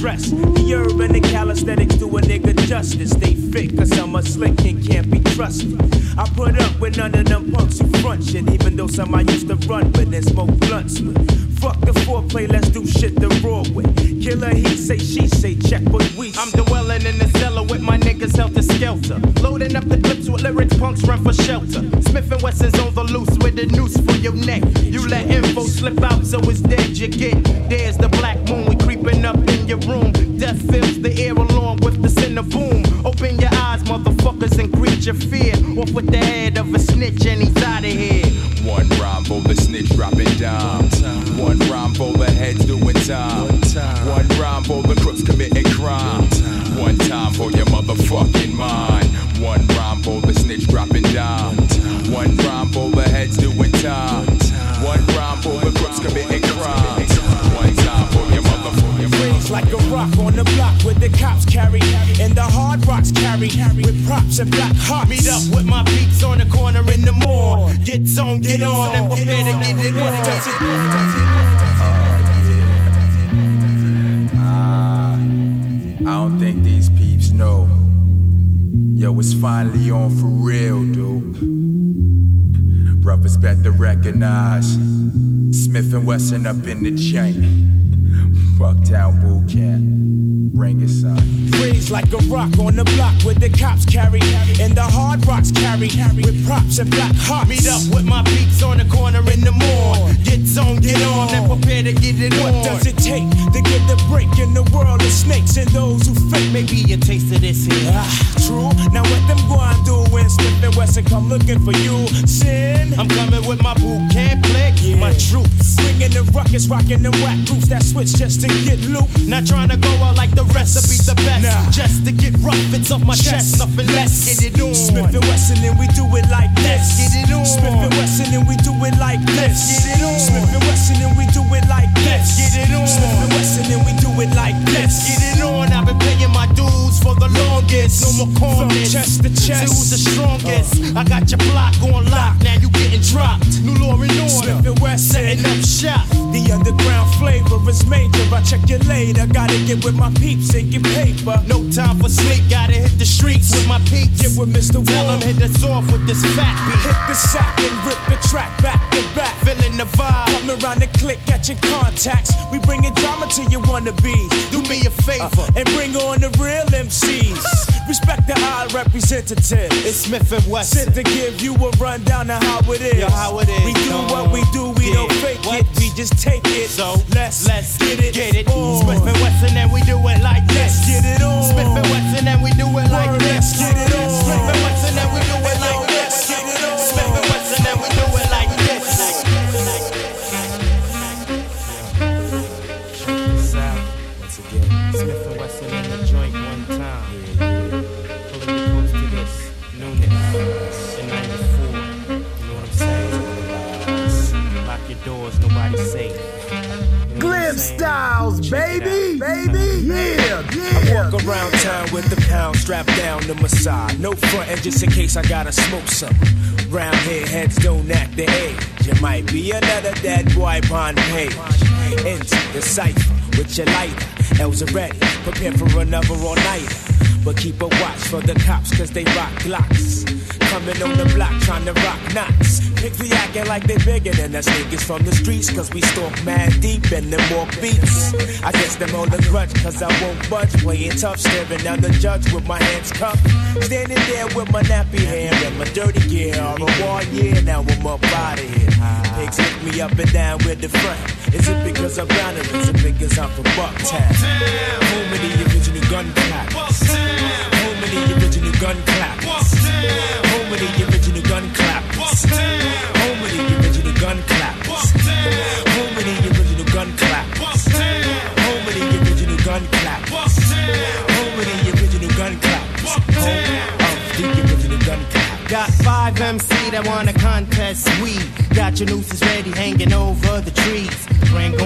Stress. The herb and the calisthenics do a nigga justice. They fake cause I'm a slick and can't be trusted. I put up with none of them punks who front shit, even though some I used to run with and smoke blunts with. Fuck the foreplay, let's do shit the raw way. Killer, he say, she say, check what we say. I'm dwelling in the cellar with my niggas Heltah Skeltah. Loading up the clips with lyrics, punks run for shelter. Smith and Wesson's on the loose with the noose for your neck. You let info slip out, so it's dead you get. There's the black moon, we creeping up in your room. Death fills the air along with the center boom. Open your eyes, motherfuckers, and greet your fear. Off with the head of a snitch, and he's out of here. One rhyme for the snitch dropping down. One rhyme for the heads doing time. One rhyme for the crooks committing crime. One time for your motherfucking mind. One rhyme for the snitch dropping down. Like a rock on the block where the cops carry and the hard rocks carry with props and black hearts. Meet up with my peeps on the corner in the morn. Get on, get on, and prepare to get it on. Ah, I don't think these peeps know. Yo, it's finally on for real, dude. Brothers better recognize Smith and Wesson up in the chain. Bucktown Boot Camp. Bring it, son. Rings like a rock on the block where the cops carry and the hard rocks carry with props and black hearts. Meet up with my peeps on the corner in the morn. Get on, get on, and prepare to get it What on. does it take to get the break in the world of snakes and those who fake? Maybe a taste of this here. Ah, true. Now what them go and do when Smith and Wesson come looking for you? Sin. I'm coming with my boot camp click, my troops. Bringing the ruckus, rocking the whack groups that switch just to get loot. Not trying to go out like the be the best. Nah. Just to get rough, it's off my chest. Nothing less. Get it on. Smith and Wesson and we do it like this. Get it on. Smith and Wesson and we do it like this. Get it on. Smith and Wesson and we do it like this. Get it on. Smith and Wesson and we do it like this. Get it on. I've been paying my dues for the longest. No more corn. From corners. chest to chest. See who's the strongest. I got your block on lock. Now you getting dropped. New law and order. Smith and Wesson. Setting up shop. The underground flavor is major. I check you later. Gotta get with my peeps and get paper. No time for sleep. Gotta hit the streets with my peeps. Get with Mr. Tell Warm. him hit us off with this fat beat. Hit the sack and rip the track back to back. Feeling the vibe. Come around the click, at your contacts. We bringing drama to your wannabes. Do me a favor. Uh-huh. and bring on the real MCs. Respect the odd representative. It's Smith and Wesson. Sent to give you a rundown of how it is. Yo, how it is. We do what we do, we Yeah. don't fake What? it. We just take it. So let's let's get it. Get it. on. Smith and Wesson and we do it like this. Let's get it on. Smith and Wesson and we do it like Word, this. let's get it on. Smith and Wesson and we do it like this. Styles, baby, baby, yeah, yeah. I Walk around town with the pound strapped down to my side. No front end just in case I gotta smoke something. Round here, heads don't act the age. You might be another dead boy on page. Into the cipher with your lighter. L's are ready, prepare for another all nighter. But keep a watch for the cops, cause they rock glocks. coming on the block trying to rock knots. Pigs be acting like they bigger than us niggas from the streets, cause we stalk mad deep and them walk beats. I guess them all a grudge, cause I won't budge. Playing tough, staring down the judge with my hands cupped. Standing there with my nappy hair and my dirty gear. All a war year, now I'm up out of here. Pigs lick me up and down with the front. Is it because I'm or is it because I'm from Bucktown? That wanna contest. We got your nooses ready, hanging over the.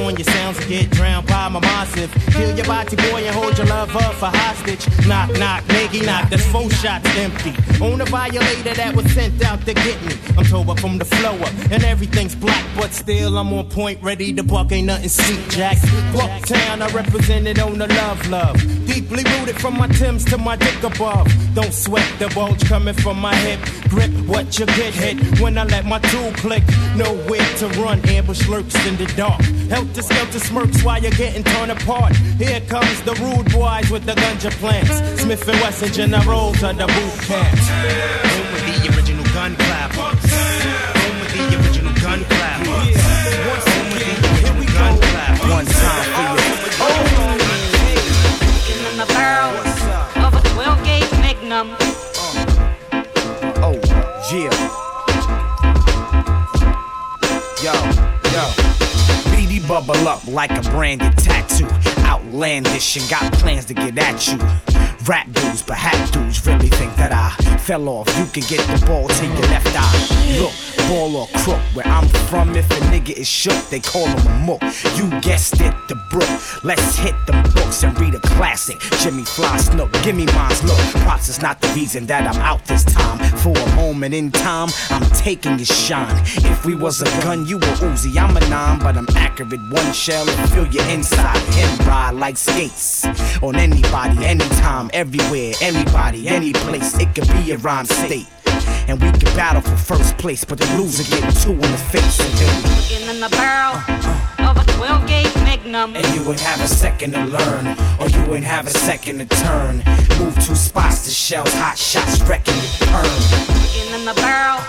On your sounds and get drowned by my massive. Kill your body boy and hold your love up for hostage. Knock, knock, nigga, knock. That's four shots empty. On a violator that was sent out to get me. I'm up from the flow up, and everything's black, but still I'm on point, ready to buck. Ain't nothing sweet, Jack. Bucktown, I represent it on the love, love. Deeply rooted from my Timbs to my dick above. Don't sweat the bulge coming from my hip. Grip what you get hit when I let my tool click. Nowhere to run, ambush lurks in the dark. Helter skelter smirks while you're getting torn apart. Here comes the rude boys with the gunja plants. Smith and Wesson generals the boot camp. Home with the original gun clappers. Home with the original gun clappers. Bubble up like a branded tattoo. Outlandish and got plans to get at you. Rap dudes, but hat dudes really think that I fell off. You can get the ball to your left eye. Look, ball or crook. Where I'm from, if a nigga is shook, they call him a mook. You guessed it, the brook. Let's hit the books and read a classic. Jimmy Fly Snook, give me mine's look. Props is not the reason that I'm out this time. For a moment in time, I'm taking your shine. If we was a gun, you were Uzi. I'm a nine, but I'm accurate. One shell and fill your inside. And ride like skates on anybody, anytime, everywhere, anybody, any place. It could be a rhyme state. And we can battle for first place, but the loser get two in the face. Looking in the barrel of a 12 gauge Magnum. And you would have a second to learn, or you would have a second to turn. Move two spots, the shells, hot shots, wrecking your turn. Looking in the barrel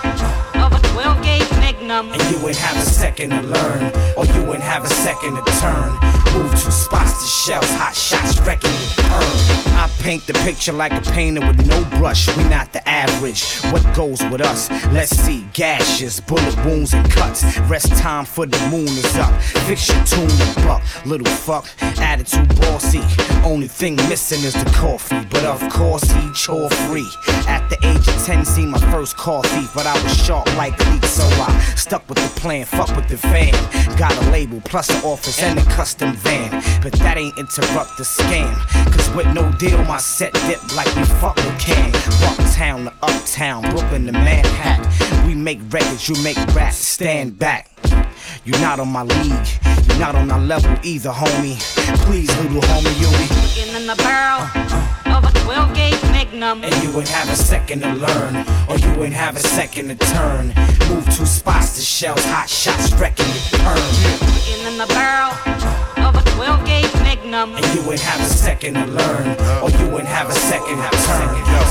of a 12 gauge Magnum. And you would have a second to learn, or you would have a second to turn. Move two spots, the shells, hot shots, wrecking turn. Uh. I paint the picture like a painter with no brush. We not the average. What goes with us? Let's see gashes, bullet wounds, and cuts. Rest time for the moon is up. Fix your tune to buck, little fuck. Attitude bossy. Only thing missing is the coffee, but of course he chore free. At the age of 10, seen my first coffee, but I was sharp like leaks, so I stuck with the plan. Fuck with the van. Got a label plus the office and a custom van, but that ain't interrupt the scam. Cause with no deal, my set dip like we fuck with can. Bucktown to uptown, Brooklyn to Manhattan. We make records, you make raps. Stand back. You're not on my league, you're not on our level either, homie. Please, little homie, you be. Looking in the barrel of a 12 gauge Magnum. And you would have a second to learn, or you would have a second to turn. Move two spots, the shells, hot shots, wrecking your turn. Looking in the barrel of a 12 gauge Magnum. And you would have a second to learn, or you would have a second to turn.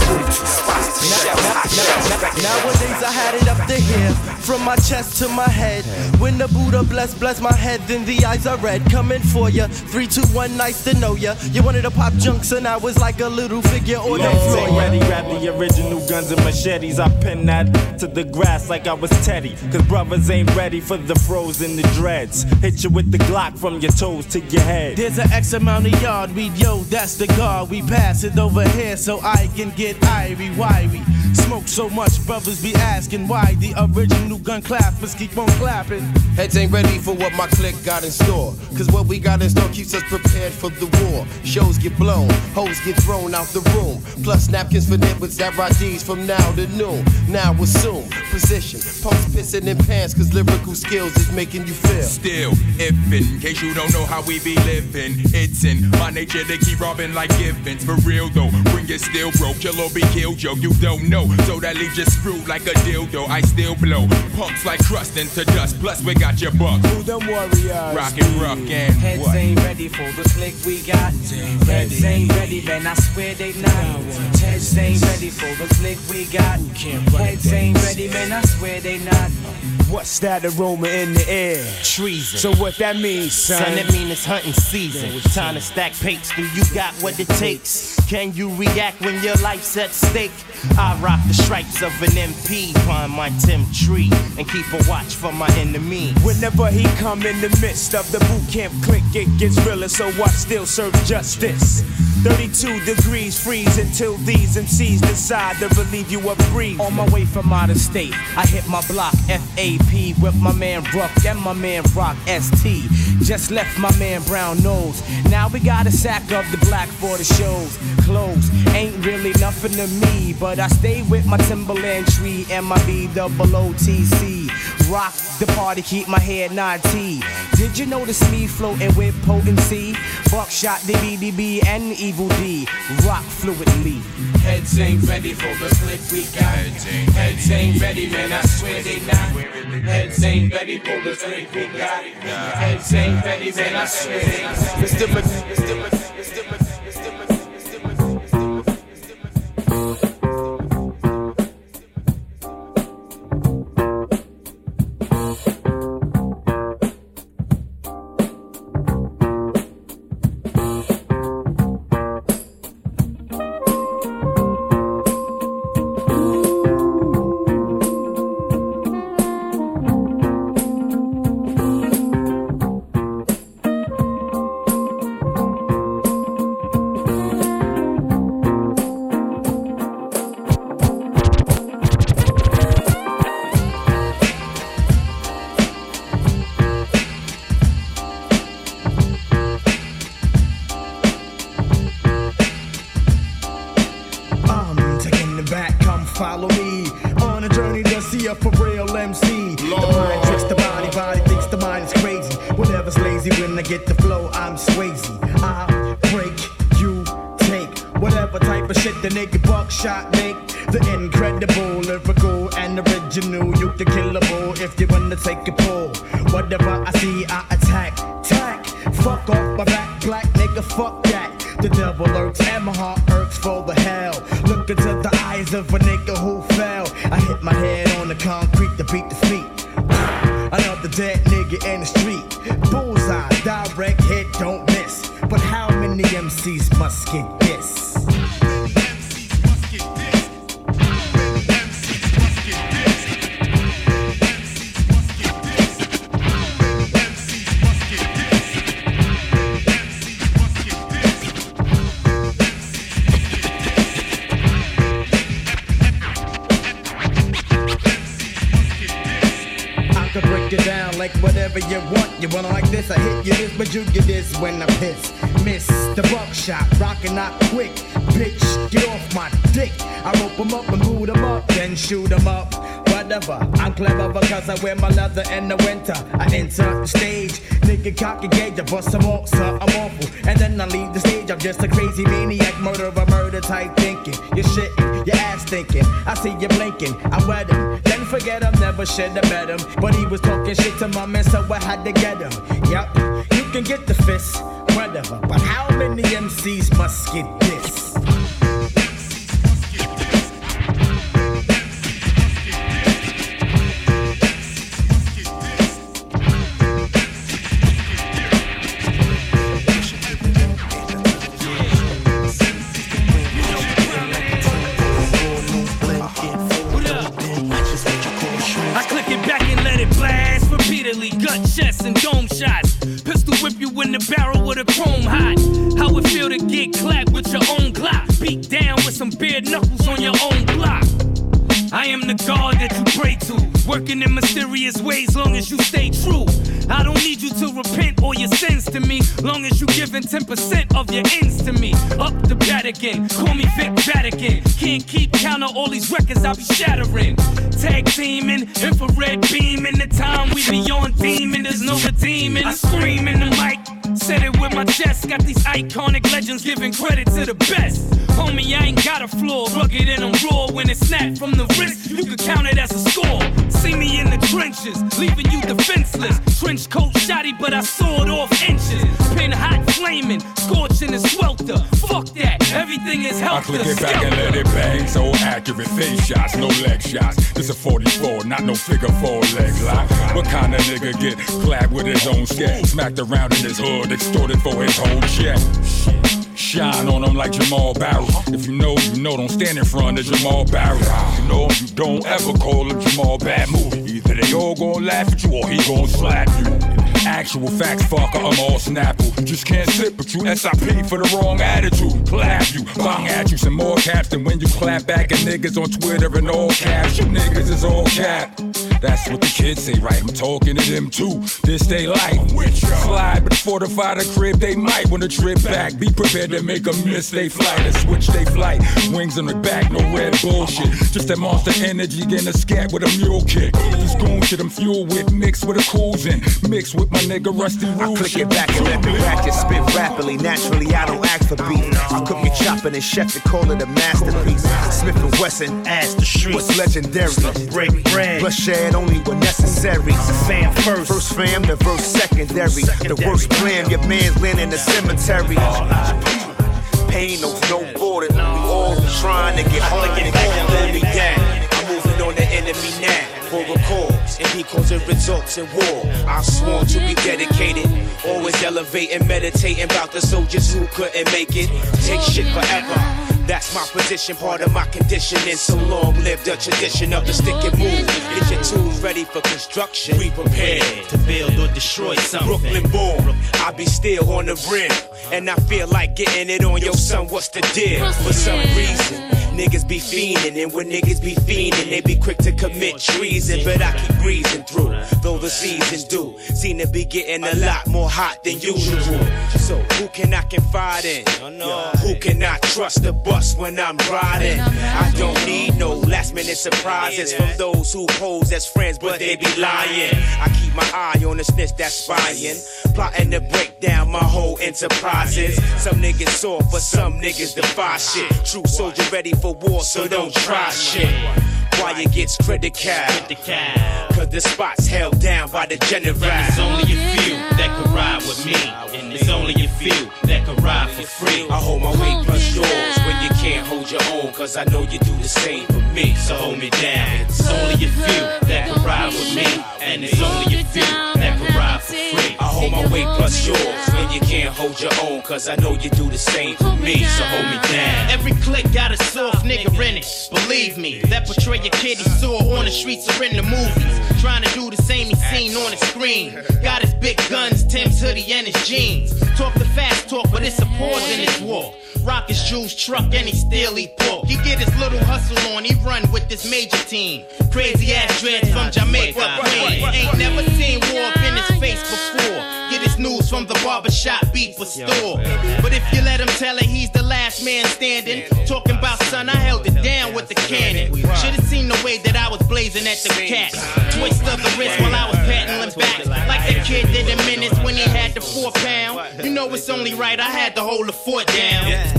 Move two spots, the shells, hot shots, wrecking your Nowadays I had it up to here, from my chest to my head. When the Buddha bless, bless my head, then the eyes are red. Coming for ya, three, two, one, nice to know ya. You wanted to pop junks and I was like a little figure on the floor. Ain't ready, grab the original guns and machetes. I pin that to the grass like I was Teddy. Cause brothers ain't ready for the froze and the dreads. Hit you with the Glock from your toes to your head. There's an X amount of yard weed, yo, that's the guard. We pass it over here so I can get irie. Why we smoke so much, brothers be asking why the original gun clappers keep on clapping. Heads ain't ready for what my clique got in store. Cause what we got in store keeps us prepared for the war. Shows get blown, hoes get thrown out the room. Plus napkins for nibbles that RIDs from now to noon. Now assume position. Punks pissing in pants cause lyrical skills is making you feel. Still, if in case you don't know how we be living, it's in my nature to keep robbing like givens. For real though, bring it still broke, kill or be killed, yo. You don't know. So that leaves you screwed like a dildo. I still blow. Punks like crust into dust. Plus, we got your buck. Who them warriors? Rockin' rough and Heads what? ain't ready for the click we got. Heads ain't ready, man. I swear they not. Heads ain't ready for the click we got. Heads ain't ready, man. I swear they not. What's that aroma in the air? Treason. So what that means, son? Son, that mean it's hunting season. Time to stack pates. Do you got what it takes? Can you react when your life's at stake? I rock the stripes of an MP, climb my Tim tree, and keep a watch for my enemy. Whenever he come in the midst of the boot camp click, it gets realer, so I still serve justice. 32 degrees freeze until these MCs decide to relieve you of breeze. On my way from out of state, I hit my block FAP with my man Ruck and my man Rock ST. Just left my man Brown Nose. Now we got a sack of the black for the shows. Clothes ain't really nothing to me, but I stay with my Timberland tree and my B double OTC. Rock the party, keep my head not T. Did you notice me floating with potency? Buckshot, DBDB, and Evil Dee. Rock fluidly. Heads ain't ready for the click we got. Heads ain't ready, man. I swear they not. Heads ain't ready for the click we got. Heads ain't ready, man. I swear they not. Mr. Mc- Mr. Mc- Mr. Mc- I'm Another dead nigga in the street. Bullseye, direct hit, don't miss. But how many MCs must get this? You want. You wanna like this, I hit you this, but you get this when I piss. Miss the buckshot, rockin' not quick. Bitch, get off my dick. I rope 'em up and boot 'em up, then shoot 'em up. Whatever, I'm clever because I wear my leather in the winter. I enter the stage, nigga cock a gauge, I bust some sir, I'm awful. And then I leave the stage, I'm just a crazy maniac, murderer, murder type thinking. You're shitting, your ass thinking. I see you blinking, I wet him. Then forget him, never should have met him. But he was talking shit to my man, so I had to get him. Yup, you can get the fist, whatever. But how many MCs must get this? In mysterious ways, long as you stay true. I don't need you to repent all your sins to me, long as you giving 10% of your ends to me. Up the Vatican, call me Vic Vatican. Can't keep count of all these records I be shattering. Tag teaming, infrared beam in the time we be on demon. There's no redeeming. I scream in the mic. Said it with my chest, got these iconic legends giving credit to the best. Homie, I ain't got a flaw, rugged and I'm raw. When it snapped from the wrist, you can count it as a score. See me in the trenches, leaving you defenseless. Trench coat shoddy, but I sawed off inches. Pin hot flaming, scorching the swelter. Fuck that, everything is I helter click it back and let it bang. So accurate face shots, no leg shots. This a 44, not no figure four leg lock. What kind of nigga get clapped with his own scat? Smacked around in his hood, extorted for his whole check. Shine on him like Jamal Barrow. If you know, you know, don't stand in front of Jamal Barrow. You know, you don't ever call him Jamal Bad. Either they all gon' laugh at you or he gon' slap you. Actual facts, fucker, I'm all snapple. Just can't sit, but you SIP for the wrong attitude. Clap you, bang at you, some more caps than when you clap back at niggas on Twitter and all caps. You niggas is all cap. That's what the kids say, right? I'm talking to them too. This they like. Slide, but fortify the crib, they might wanna trip back. Be prepared to make a miss, they flight and switch they flight. Wings on the back, no red bullshit. Just that monster energy, getting a scat with a mule kick. This goon shit I'm fueled with, mixed with a cruising. Mixed with my nigga Rusty Roo. I click it back and let the ratchet spit rapidly. Naturally, I don't ask for beat. I cook it chopping and chef to call it a masterpiece. Smith and Wesson, ass the street. What's legendary? Break bread. Bloodshed only when necessary. Fam first. First fam, the verse secondary. The worst plan, your man's laying in the cemetery. Pain knows no border. We all trying to get home and get me down. I'm moving on the enemy now for a cause and because it results in war. I sworn to be dedicated, always elevating, meditating about the soldiers who couldn't make it. Take shit forever. That's my position, part of my conditioning. So long live the tradition of the stick and move. Get your tools ready for construction. We prepared to build or destroy something. Brooklyn born, I be still on the rim. And I feel like getting it on your son, what's the deal? For some reason. Niggas be fiending, and when niggas be fiending, they be quick to commit treason. But I keep breezing through, though the seasons do seem to be getting a lot more hot than usual. So who can I confide in? Who can I trust the bus when I'm riding? I don't need no last minute surprises from those who pose as friends, but they be lying. I keep my eye on the snitch that's spying, plotting to break down my whole enterprises. Some niggas soft, but some niggas defy shit. True soldier ready for war, so don't try shit. Why it gets critical? Cause the spot's held down by the general. There's only a few that could ride with me. And there's only a few that could ride for free. I hold my weight plus yours when you can't hold your own. Cause I know you do the same for me. So hold me down. It's only a few that could ride with me. And it's only a few that could hold my weight plus yours when you can't hold your own. Cause I know you do the same for me. So hold me down. Every click got a soft nigga in it. Believe me, that portray a kid he saw on the streets or in the movies. Trying to do the same he seen on the screen. Got his big guns, Tim's hoodie, and his jeans. Talk the fast talk, but it's a pause in his walk. Rock his Jules truck and he still eat pork. He get his little hustle on, he run with this major team. Crazy ass dreads from Jamaica, Queen. Ain't never seen war up in his face before. Get his news from the barbershop beat for store. But if you let him tell it, he's the last man standing. Talking about son, I held it down with the cannon. Should've seen the way that I was blazing at the cats. Twist of the wrist while I was paddling back. Like the kid did in minutes when he had the four pound. You know it's only right, I had to hold the fort down.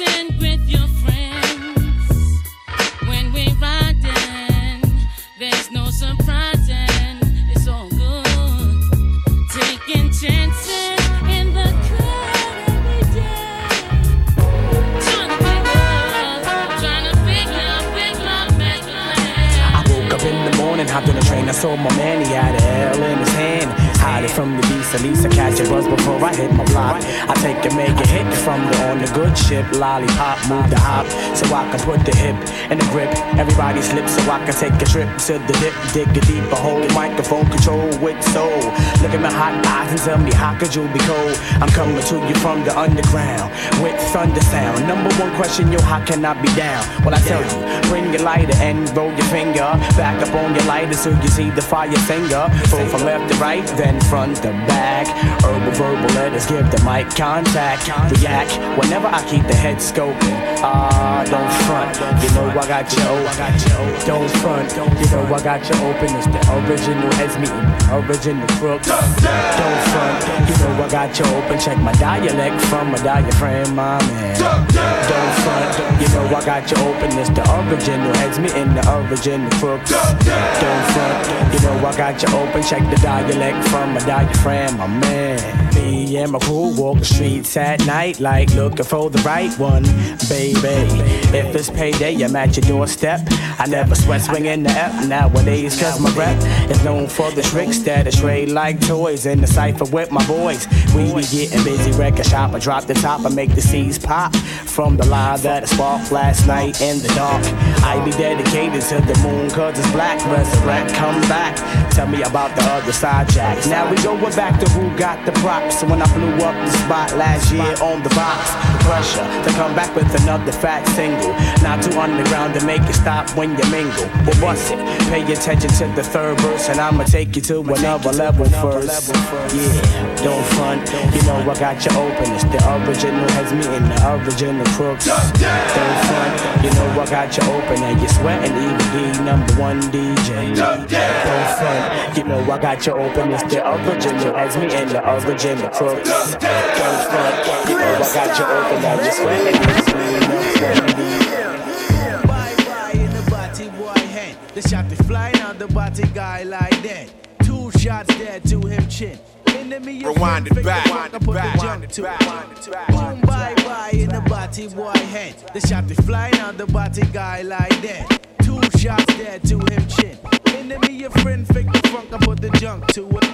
With your friends when we riding. There's no surprising. It's all good. Taking chances hopped on the train, I saw my man, he had a L in his hand. Hide it from the beast, at least I catch a buzz before I hit my block. I take and make a hit from the on the good ship, lollipop, move the hop, so I can put the hip in the grip. Everybody slips so I can take a trip to the dip, dig a deeper hole, The microphone control with soul. Look at my hot eyes and tell me how could you be cold? I'm coming to you from the underground with thunder sound. Number one question, yo, how can I be down? Well, I tell you, bring your lighter and roll your finger back up on your lighter so you see the fire finger. Pull from left to right, then pen front the back. Herbal verbal letters give the mic contact. React whenever I keep the head scoping. Ah, don't front. You know I got you open. Don't front. You know I got you open. It's the original heads meeting, original crooks. Don't front. You know I got you open. Check my dialect from my diaphragm, my man. Don't front. You know I got you open. It's the original heads meeting, the original crooks. Don't front. You know I got you open. Check the dialect from my diaphragm, my man. Me and my crew walk the streets at night like looking for the right one, baby. If it's payday, I'm at your doorstep. I never sweat swinging the F nowadays, cause my rep is known for the tricks that I trade like toys in the cipher with my boys. We be getting busy, record shop. I drop the top and make the seeds pop from the lie that I sparked last night in the dark. I be dedicated to the moon, cause it's black. Resurrect, come back. Tell me about the other side, Jack. Now we going back to who got the props. When I blew up the spot last year on the box, the pressure to come back with another fat single. Not too underground to make it stop when you mingle. But what's it? Pay attention to the third verse, and I'ma take you to another level first. Yeah, don't front. You know I got you open. It's the original has me in the original crooks. Don't front. You know I got you open, and you're sweating. EVD number one DJ. Don't front. You know I got you open. It's the original has me in the original crooks. Don't front. Know I got you open, and you're sweating. EVD number one DJ. The shot they flying out the body guy like that. Two shots dead to him chin. Enemy of Rewind it back, fake the fuck, I put the back, to it. Boom, bye bye in the body boy head. The shot they flying out the body guy like that. Two shots dead to him chin. Enemy of friend, fake the funk, I put the junk to it.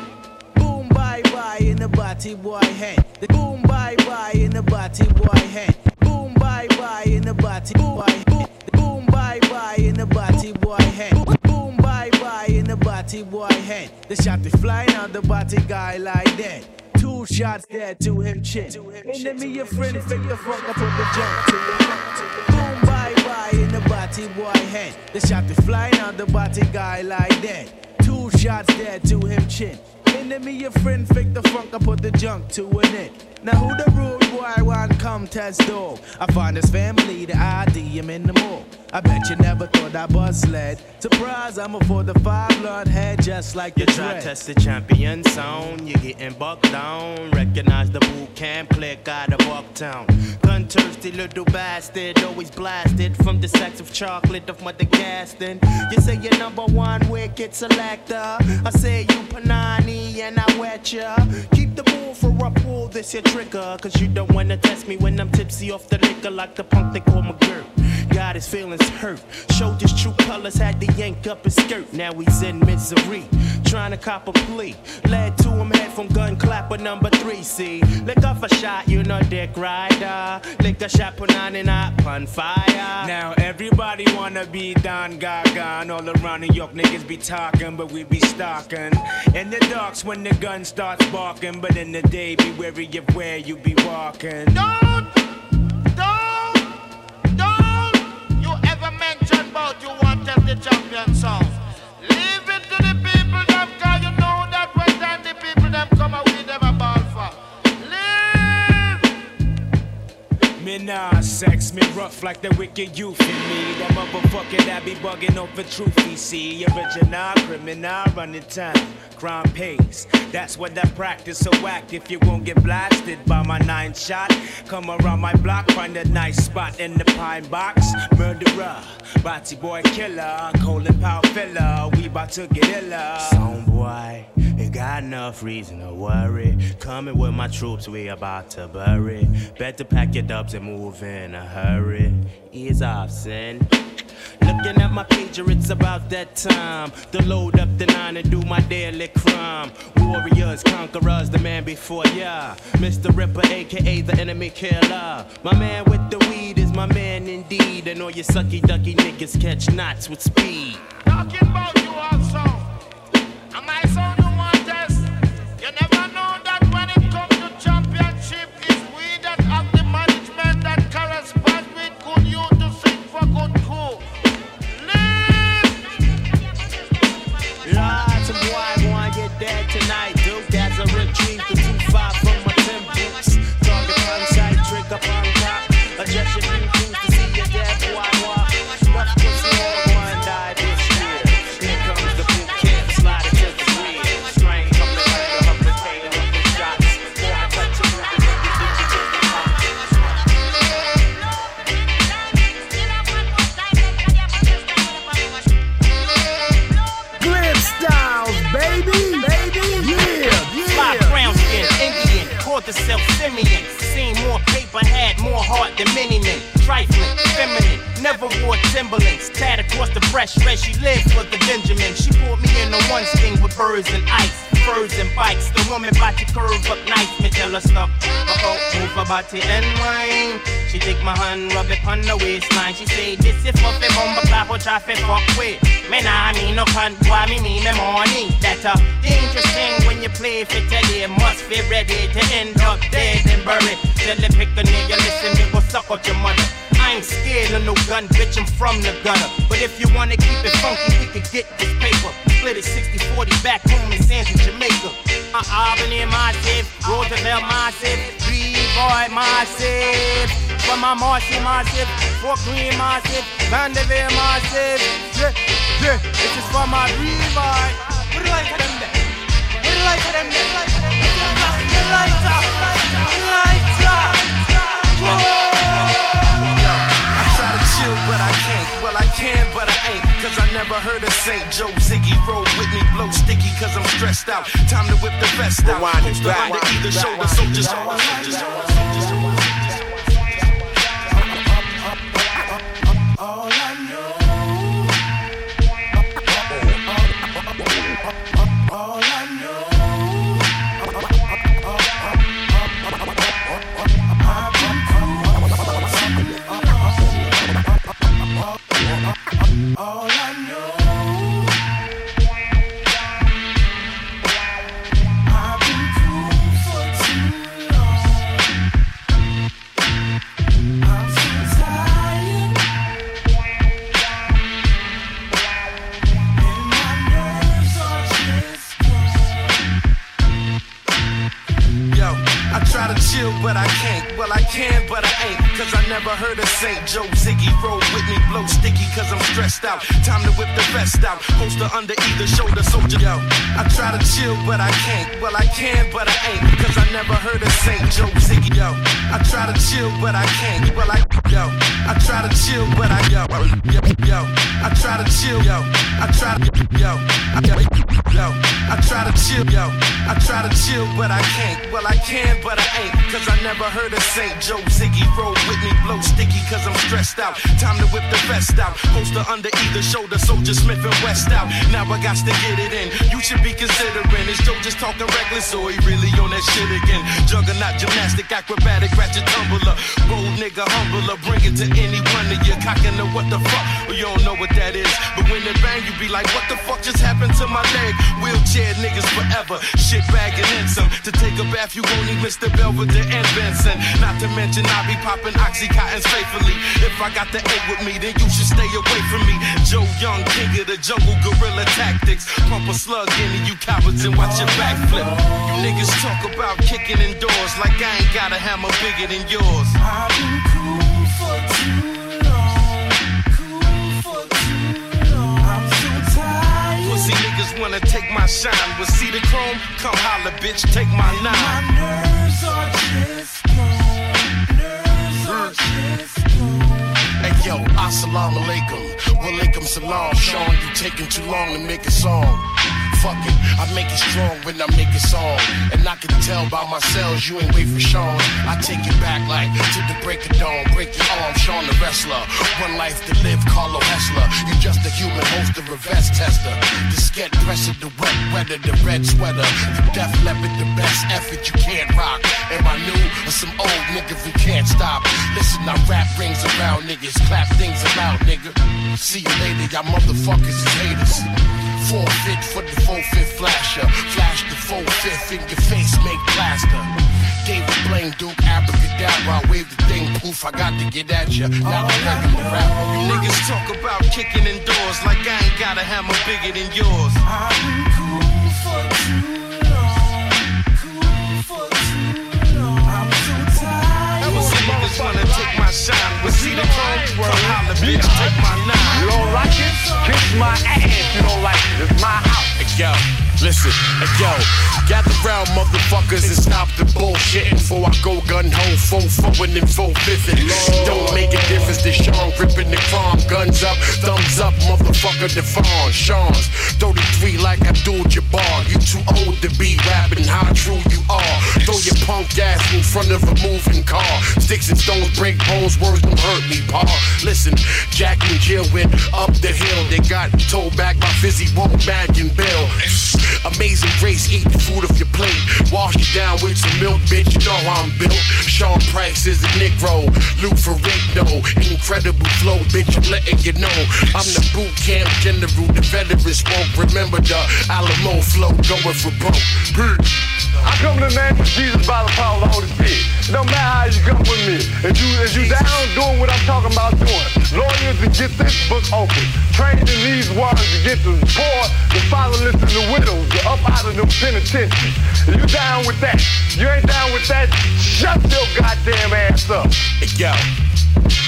Boom, bye bye in the body boy head. The boom, bye bye in the body boy head. Boom, bye bye in the body boy. Boom, boom, bye bye in the body boy head. Boom, bye in the body boy head. The shot they flying out the body guy like that. Two shots dead to him chin. Enemy of friend, the funk, I put the jump to it. Boom, bye bye in the body boy head. The shot they flying out the body guy like that. Two shots dead to him chin. Enemy of friend, fake the funk, I put the junk to an end. Now who the rude boy want come test dog? I find his family, the ID, him in the mall. I bet you never thought I buzz led. Surprise, I'm a for the five blood head, just like You the try dread. test the champion sound, you getting bucked down. Recognize the boot camp click out of Bucktown. Gun thirsty little bastard, always blasted from the sacks of chocolate of Mother Gaston. You say you're number one wicked selector. I say you Panani and I wet ya. Keep the bull for a pull, this your trigger. Cause you don't wanna test me when I'm tipsy off the liquor like the punk they call McGirt. Got his feelings hurt. Showed his true colors, had to yank up his skirt. Now he's in misery, trying to cop a plea. Led to him head from gun clapper number three. See, lick off a shot, you know, dick rider. Lick a shot, put on and up on fire. Now everybody wanna be Don Gaga and all around New York niggas be talking, but we be stalking. In the darks when the gun starts barking, but in the day be wary of where you be walking. Don't, don't, don't you ever mention about you want to the champion sound. Me nah sex, me rough like the wicked youth in me. That motherfucker that be bugging over truth, we see. Original criminal running time, crime pays. That's what I practice, so act if you won't get blasted by my nine shot. Come around my block, find a nice spot in the pine box. Murderer, body boy killer, colon power filler. We bout to get iller. Song boy, you got enough reason to worry. Coming with my troops, we about to bury. Better pack your dubs and move in a hurry. Ease off, sin. Looking at my pager, it's about that time to load up the nine and do my daily crime. Warriors, conquerors, the man before ya. Mr. Ripper, aka the enemy killer. My man with the weed is my man indeed. And all you sucky ducky niggas catch knots with speed. Talking about you also. Am I sound called herself the red she lived for the Benjamin. She pulled me in the one sting with birds and ice. Furs and bikes, the woman about to curve up nice. Me tell her stop, uh-oh, move her body and wine. She take my hand, rub it on the waistline. She say, this is for the bomba clap, or try to fuck with. Me nah me no cunt, why me need me money? That's a dangerous thing when you play for telly. Must be ready to end up dead and buried. Tell the pick a nigga, listen, me go suck out your mother. I ain't scared of no gun, bitch, I'm from the gutter. But if you wanna keep it funky, we could get this paper. Split it 60-40 back home in Santa, Jamaica. Uh, Albany, massive, Roosevelt, massive, Boy, massive. From my Marcy, massive, Fort Greene, massive, Vanderveer, massive. Yeah, yeah, this is for my Revive. What do you like them there? What do you like them there? Lights up, lights up, I I can, but I ain't. Cause I never heard of St. Joe Ziggy. Roll with me, blow sticky, cause I'm stressed out. Time to whip the vest out. Poster under either shoulder, so soldiers. All all I know. I've been cool for too long. I'm so tired. And my nerves are just Yo, I try to chill, but I can't. Well, I can, but I ain't. Cause I never heard of St. Joe Ziggy. Roll with me, blow sticky, cause I'm stressed out. Time to whip the vest out. Holster under either shoulder, soldier. Yo, I try to chill, but I can't. Well, I can, but I ain't. Cause I never heard of St. Joe Ziggy. Yo, I try to chill, but I can't. Well, I, yo, I try to chill, but I, yo, yo, I try to chill, yo, I try to, yo, I, yo, yo, I try to chill, yo, I try to chill, but I can't. Well, I can, but I ain't. Cause I never heard of St. Joe Ziggy. Roll with me, blow sticky, cause I'm stressed out. Time to whip the vest out. Holster under either shoulder, soldier Smith and West out. Now I got to get it in. You should be considering. Is Joe just talking reckless or he really on that shit again? Juggernaut, gymnastic, acrobatic, ratchet tumbler. Bold nigga, humbler. Bring it to any one of you. Cocking the what the fuck? Well, you don't know what that is. But when it bang, you be like, what the fuck just happened to my leg? Wheelchair niggas forever. Shit bagging in some. To take a bath, you need Mr. Belvedere and Benson. Not to mention, I be popping Oxycontins faithfully. If I got the A with me, then you should stay away from me. Joe Young, king of the jungle, guerrilla tactics. Pump a slug into you cowards and watch your backflip. You niggas talk about kicking indoors like I ain't got a hammer bigger than yours. I've been cool for too long. Cool for too long. I'm so tired. Pussy niggas wanna take my shine. But see the chrome? Come holla, bitch, take my My nerves are just gone. Gone. Hey yo, assalamu alaikum. Walaikum salam. Sean, you taking too long to make a song. Fuck it, I make it strong when I make a song. And I can tell by my cells you ain't wait for Sean. I take it back like to the break of dawn. Break your arm, Sean the wrestler. One life to live, Carlo Hesser. You just a human host, a reverse tester. The sket pressing the wet weather, the red sweater. The Def Leppard, the best effort you can't rock. Am I new or some old nigga who can't stop? Listen, I rap rings around niggas, clap things about nigga. See you later, y'all motherfuckers is haters. Forfeit for the full fifth flasher. Flash the full fifth in your face, make plaster. David Blaine, Duke, abracadabra. I wave the thing, poof, I got to get at ya. Now I'm regular rapper. You niggas talk about kicking indoors like I ain't got a hammer bigger than yours. Been cool for too Wanna take my shine. But see the chrome? Come holla, bitch, take my nine. You don't like it? Kiss my ass. You don't like it? It's my house. yo. Listen, yo, gather round, motherfuckers, and stop the bullshit before I go gun ho, full forward and full fifth. Don't make a difference. The Sean ripping the crime, guns up, thumbs up, motherfucker. Devon, Sean's 33 like Abdul Jabbar. You too old to be rapping, how true you are. Throw your punk ass in front of a moving car. Sticks and stones break bones, words don't hurt me, pa. Listen, Jack and Jill went up the hill. They got told back by Fizzy, Won't Bag and Bill. Amazing grace, eat the food off your plate. Wash it down with some milk, bitch. You know I'm built. Sean Price is a Negro. Lou Ferrigno, incredible flow, bitch. I'm letting you know. I'm the boot camp general. The veterans won't remember the Alamo flow going for broke. I come in the name of Jesus by the power of the Holy Spirit. It don't matter how you come with me. If you if you down doing what I'm talking about doing, lawyers to get this book open, trained in these words to get the poor, the fatherless, and the widows up out of them penitentiaries. If you down with that, you ain't down with that, shut your goddamn ass up. Hey, yo.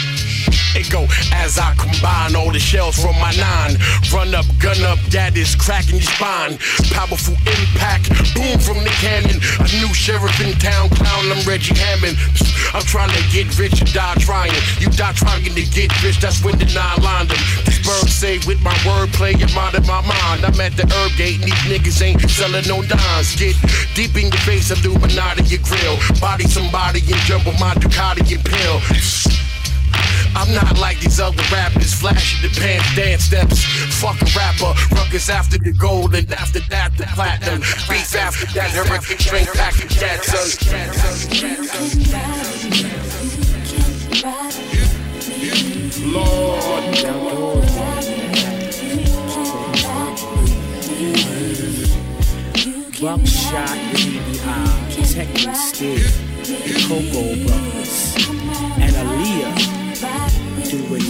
Go as I combine all the shells from my nine. Run up, gun up, that is cracking your spine. Powerful impact, boom from the cannon. A new sheriff in town, clown, I'm Reggie Hammond. I'm trying to get rich and die trying. You die trying to get rich, that's when the nine lined them. These birds say with my wordplay, you're out my mind. I'm at the herb gate, and these niggas ain't selling no dimes. Get deep in your face, I Illuminati your grill. Body somebody and jump on my Ducati and pill. I'm not like these other rappers, flashing the pants, dance steps. Fuck a rapper, ruckus after the gold, and after that the platinum. Beef after that, hurricane strength pack and cat Lord, Buckshot, BBI, Technic Still, Cocoa Brovaz, and Aaliyah doing.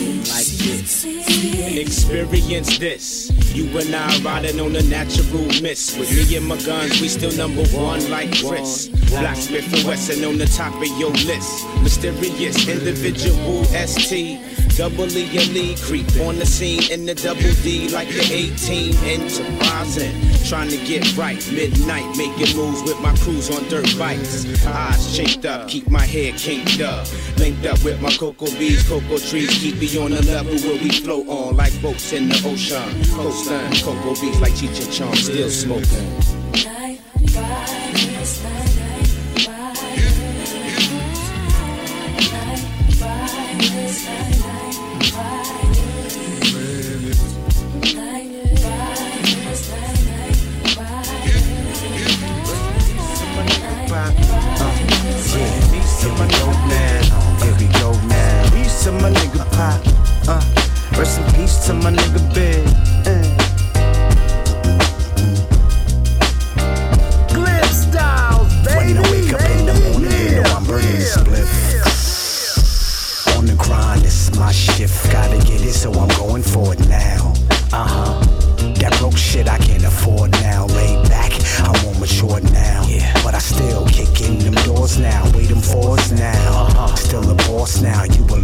Experience this. You and I riding on a natural mist. With me and my guns, we still number one like Chris. Blacksmith and Wesson on the top of your list. Mysterious individual ST. Double E and Lee creep on the scene in the double D like the 18 enterprising. Trying to get right, midnight, making moves with my crews on dirt bikes. Eyes chinked up, keep my head kinked up. Linked up with my cocoa bees, cocoa trees, keep me on the level where we float on like boats in the ocean. Coastline, cocoa bees like Cheech and Chong, still smoking. Go now. Here we go now. To my nigga Pop. Rest in peace to my nigga Big. GlibStylez, baby. When I wake up in the morning, you know I'm burning spliff. On the grind, is my shift. Gotta get it, so I'm going for it now. Uh huh. That broke shit I can't afford now. Laid back, I won't mature now. Yeah. But I still kick in them doors now. Wait them fours now. Uh-huh. Still a boss now. You a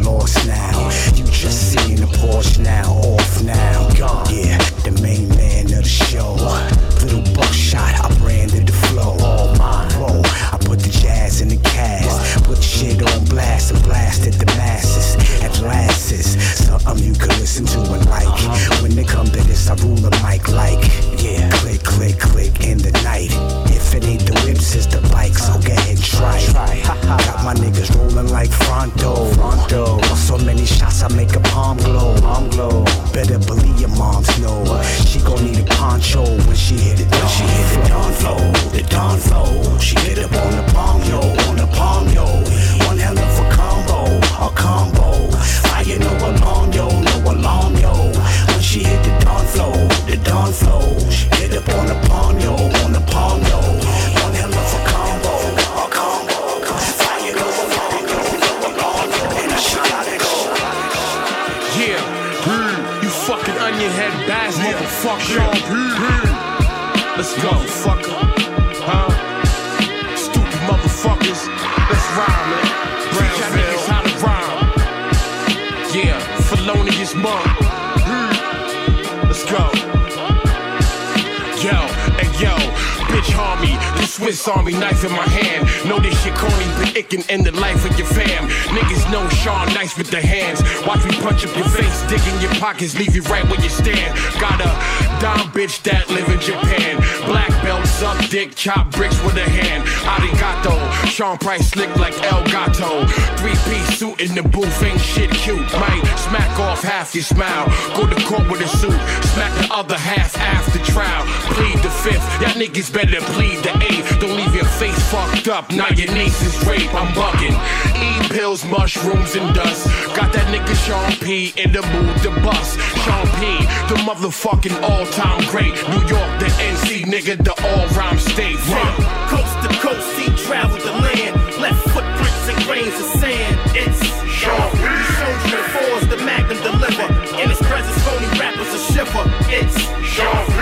pockets, leave you right where you stand. Got a dime bitch that live in Japan. Black belt, suck dick, chop bricks with a hand. Arigato, Sean Price slick like El Gato. Three piece suit in the booth, ain't shit cute. Might smack off half your smile. Go to court with a suit, smack the other half after trial. Plead the fifth, y'all niggas better plead the eighth. Don't leave your face fucked up, now your niece is rape. I'm bugging. Eat pills, mushrooms, and dust. Got that nigga Sean P in the mood to bust. Sean P, the motherfucking all time great. New York, the NC nigga, the all rhyme state. From coast to coast, he traveled the land. Left footprints and grains of sand. It's Sean P. Soldier and fours, the magnum deliver. In his presence, phony rappers a shiver. It's Sean P.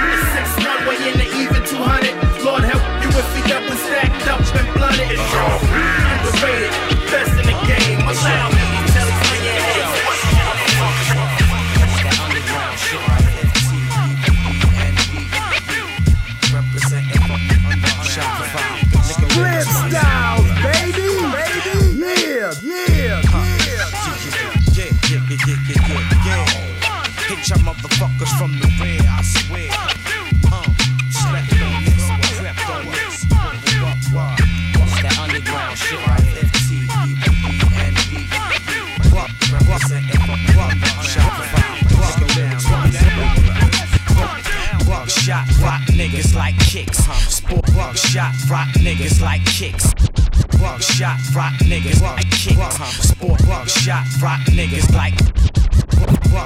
kicks. Sport shot, rock niggas like kicks. Shot, rock niggas like kicks. Sport shot, rock niggas like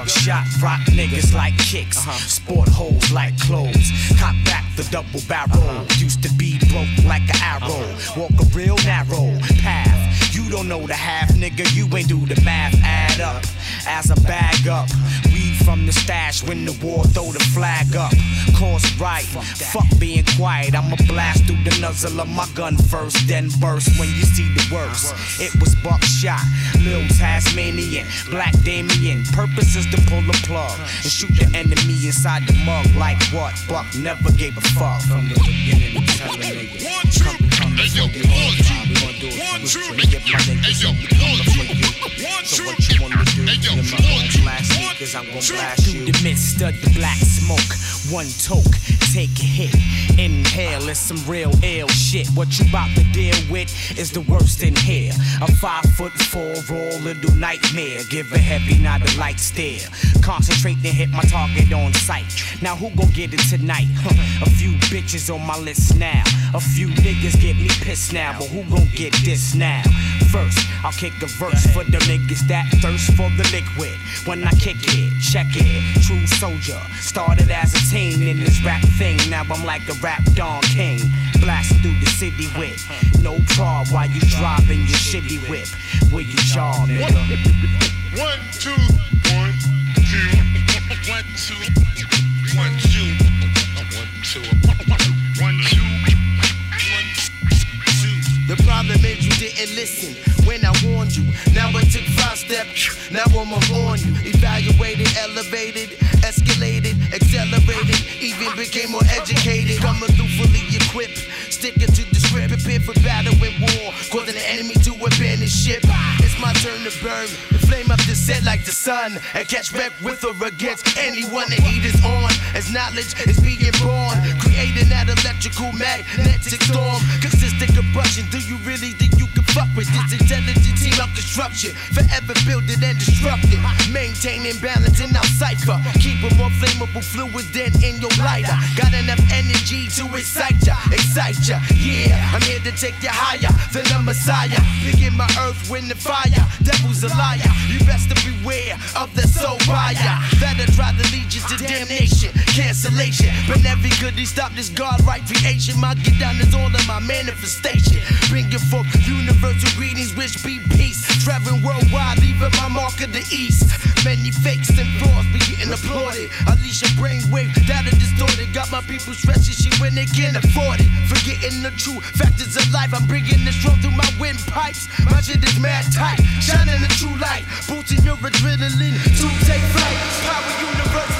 Shot, rock niggas like kicks. Sport holes like clothes. Hop back the double barrel. Used to be broke like an arrow. Walk a real narrow path. You don't know the half, nigga. You ain't do the math. Add up as a bag up. Weed from the stash when the war throw the flag up. Course right. Fuck being quiet. I'ma blast through the nuzzle of my gun first, then burst when you see the worst. It was buckshot, Lil Tasmanian, Black Damien. Purpose is to pull the plug and shoot the enemy inside the mug. Like what? Buck never gave a fuck from the beginning. Telling niggas, come, come, let's go get on the vibe. We gon' do it for rich and get my niggas in the corner for you. So what you wanna do? Then my own blast sneakers, I'm gon' blast you. the midst of the black smoke, one toke, take a hit. Inhale, it's some real ill shit. What you bout to deal with is the worst in here. A five foot four raw little nightmare. Give a heavy, not a light stare. Concentrate and hit my target on sight. Now who gon' get it tonight? Huh, a few bitches on my list now. A few niggas get me pissed now, but who gon' get this now? First, I'll kick a verse for the niggas that thirst for the liquid. When I kick it, check it. True soldier. Started as a teen in this rap thing. Now I'm like a rap Don King. Blasting through the city with no prob while you driving your shitty whip. Where you jaw, nigga. One, two, one, two, one, two, Problem is you didn't listen when I warned you. Now I took five steps, now I'm on you. Evaluated, elevated, escalated, accelerated, even became more educated. Coming through fully equipped, sticking to prepared for battle and war, causing the enemy to abandon ship. It's my turn to burn, the flame up the set like the sun, and catch wreck with or against anyone the heat is on. As knowledge is being born, creating that electrical magnetic storm, consistent combustion. Do you really think you can fuck with this intelligent team of construction? Forever building and destructing, maintaining balance in our cipher. Keep a more flammable fluid than in your lighter. Got enough energy to excite ya, excite ya. Yeah, I'm here to take you higher than a messiah. Begin my earth, wind, and fire. Devil's a liar. You best to beware of the soul fire that'll to lead you to damnation, cancellation. But never could he stop this God right creation. My get down is all in my manifestation. Bringing forth universal greetings, wish be peace. Traveling worldwide, leaving my mark in the east. Many fakes and flaws be getting applauded. Unleash a brainwave, data distorted. Got my people stressing shit when they can't afford it. Forgetting the true factors of life, I'm bringing the strong through my windpipes. My shit is mad tight, shining the true light. Boosting your adrenaline to take flight. Power universal.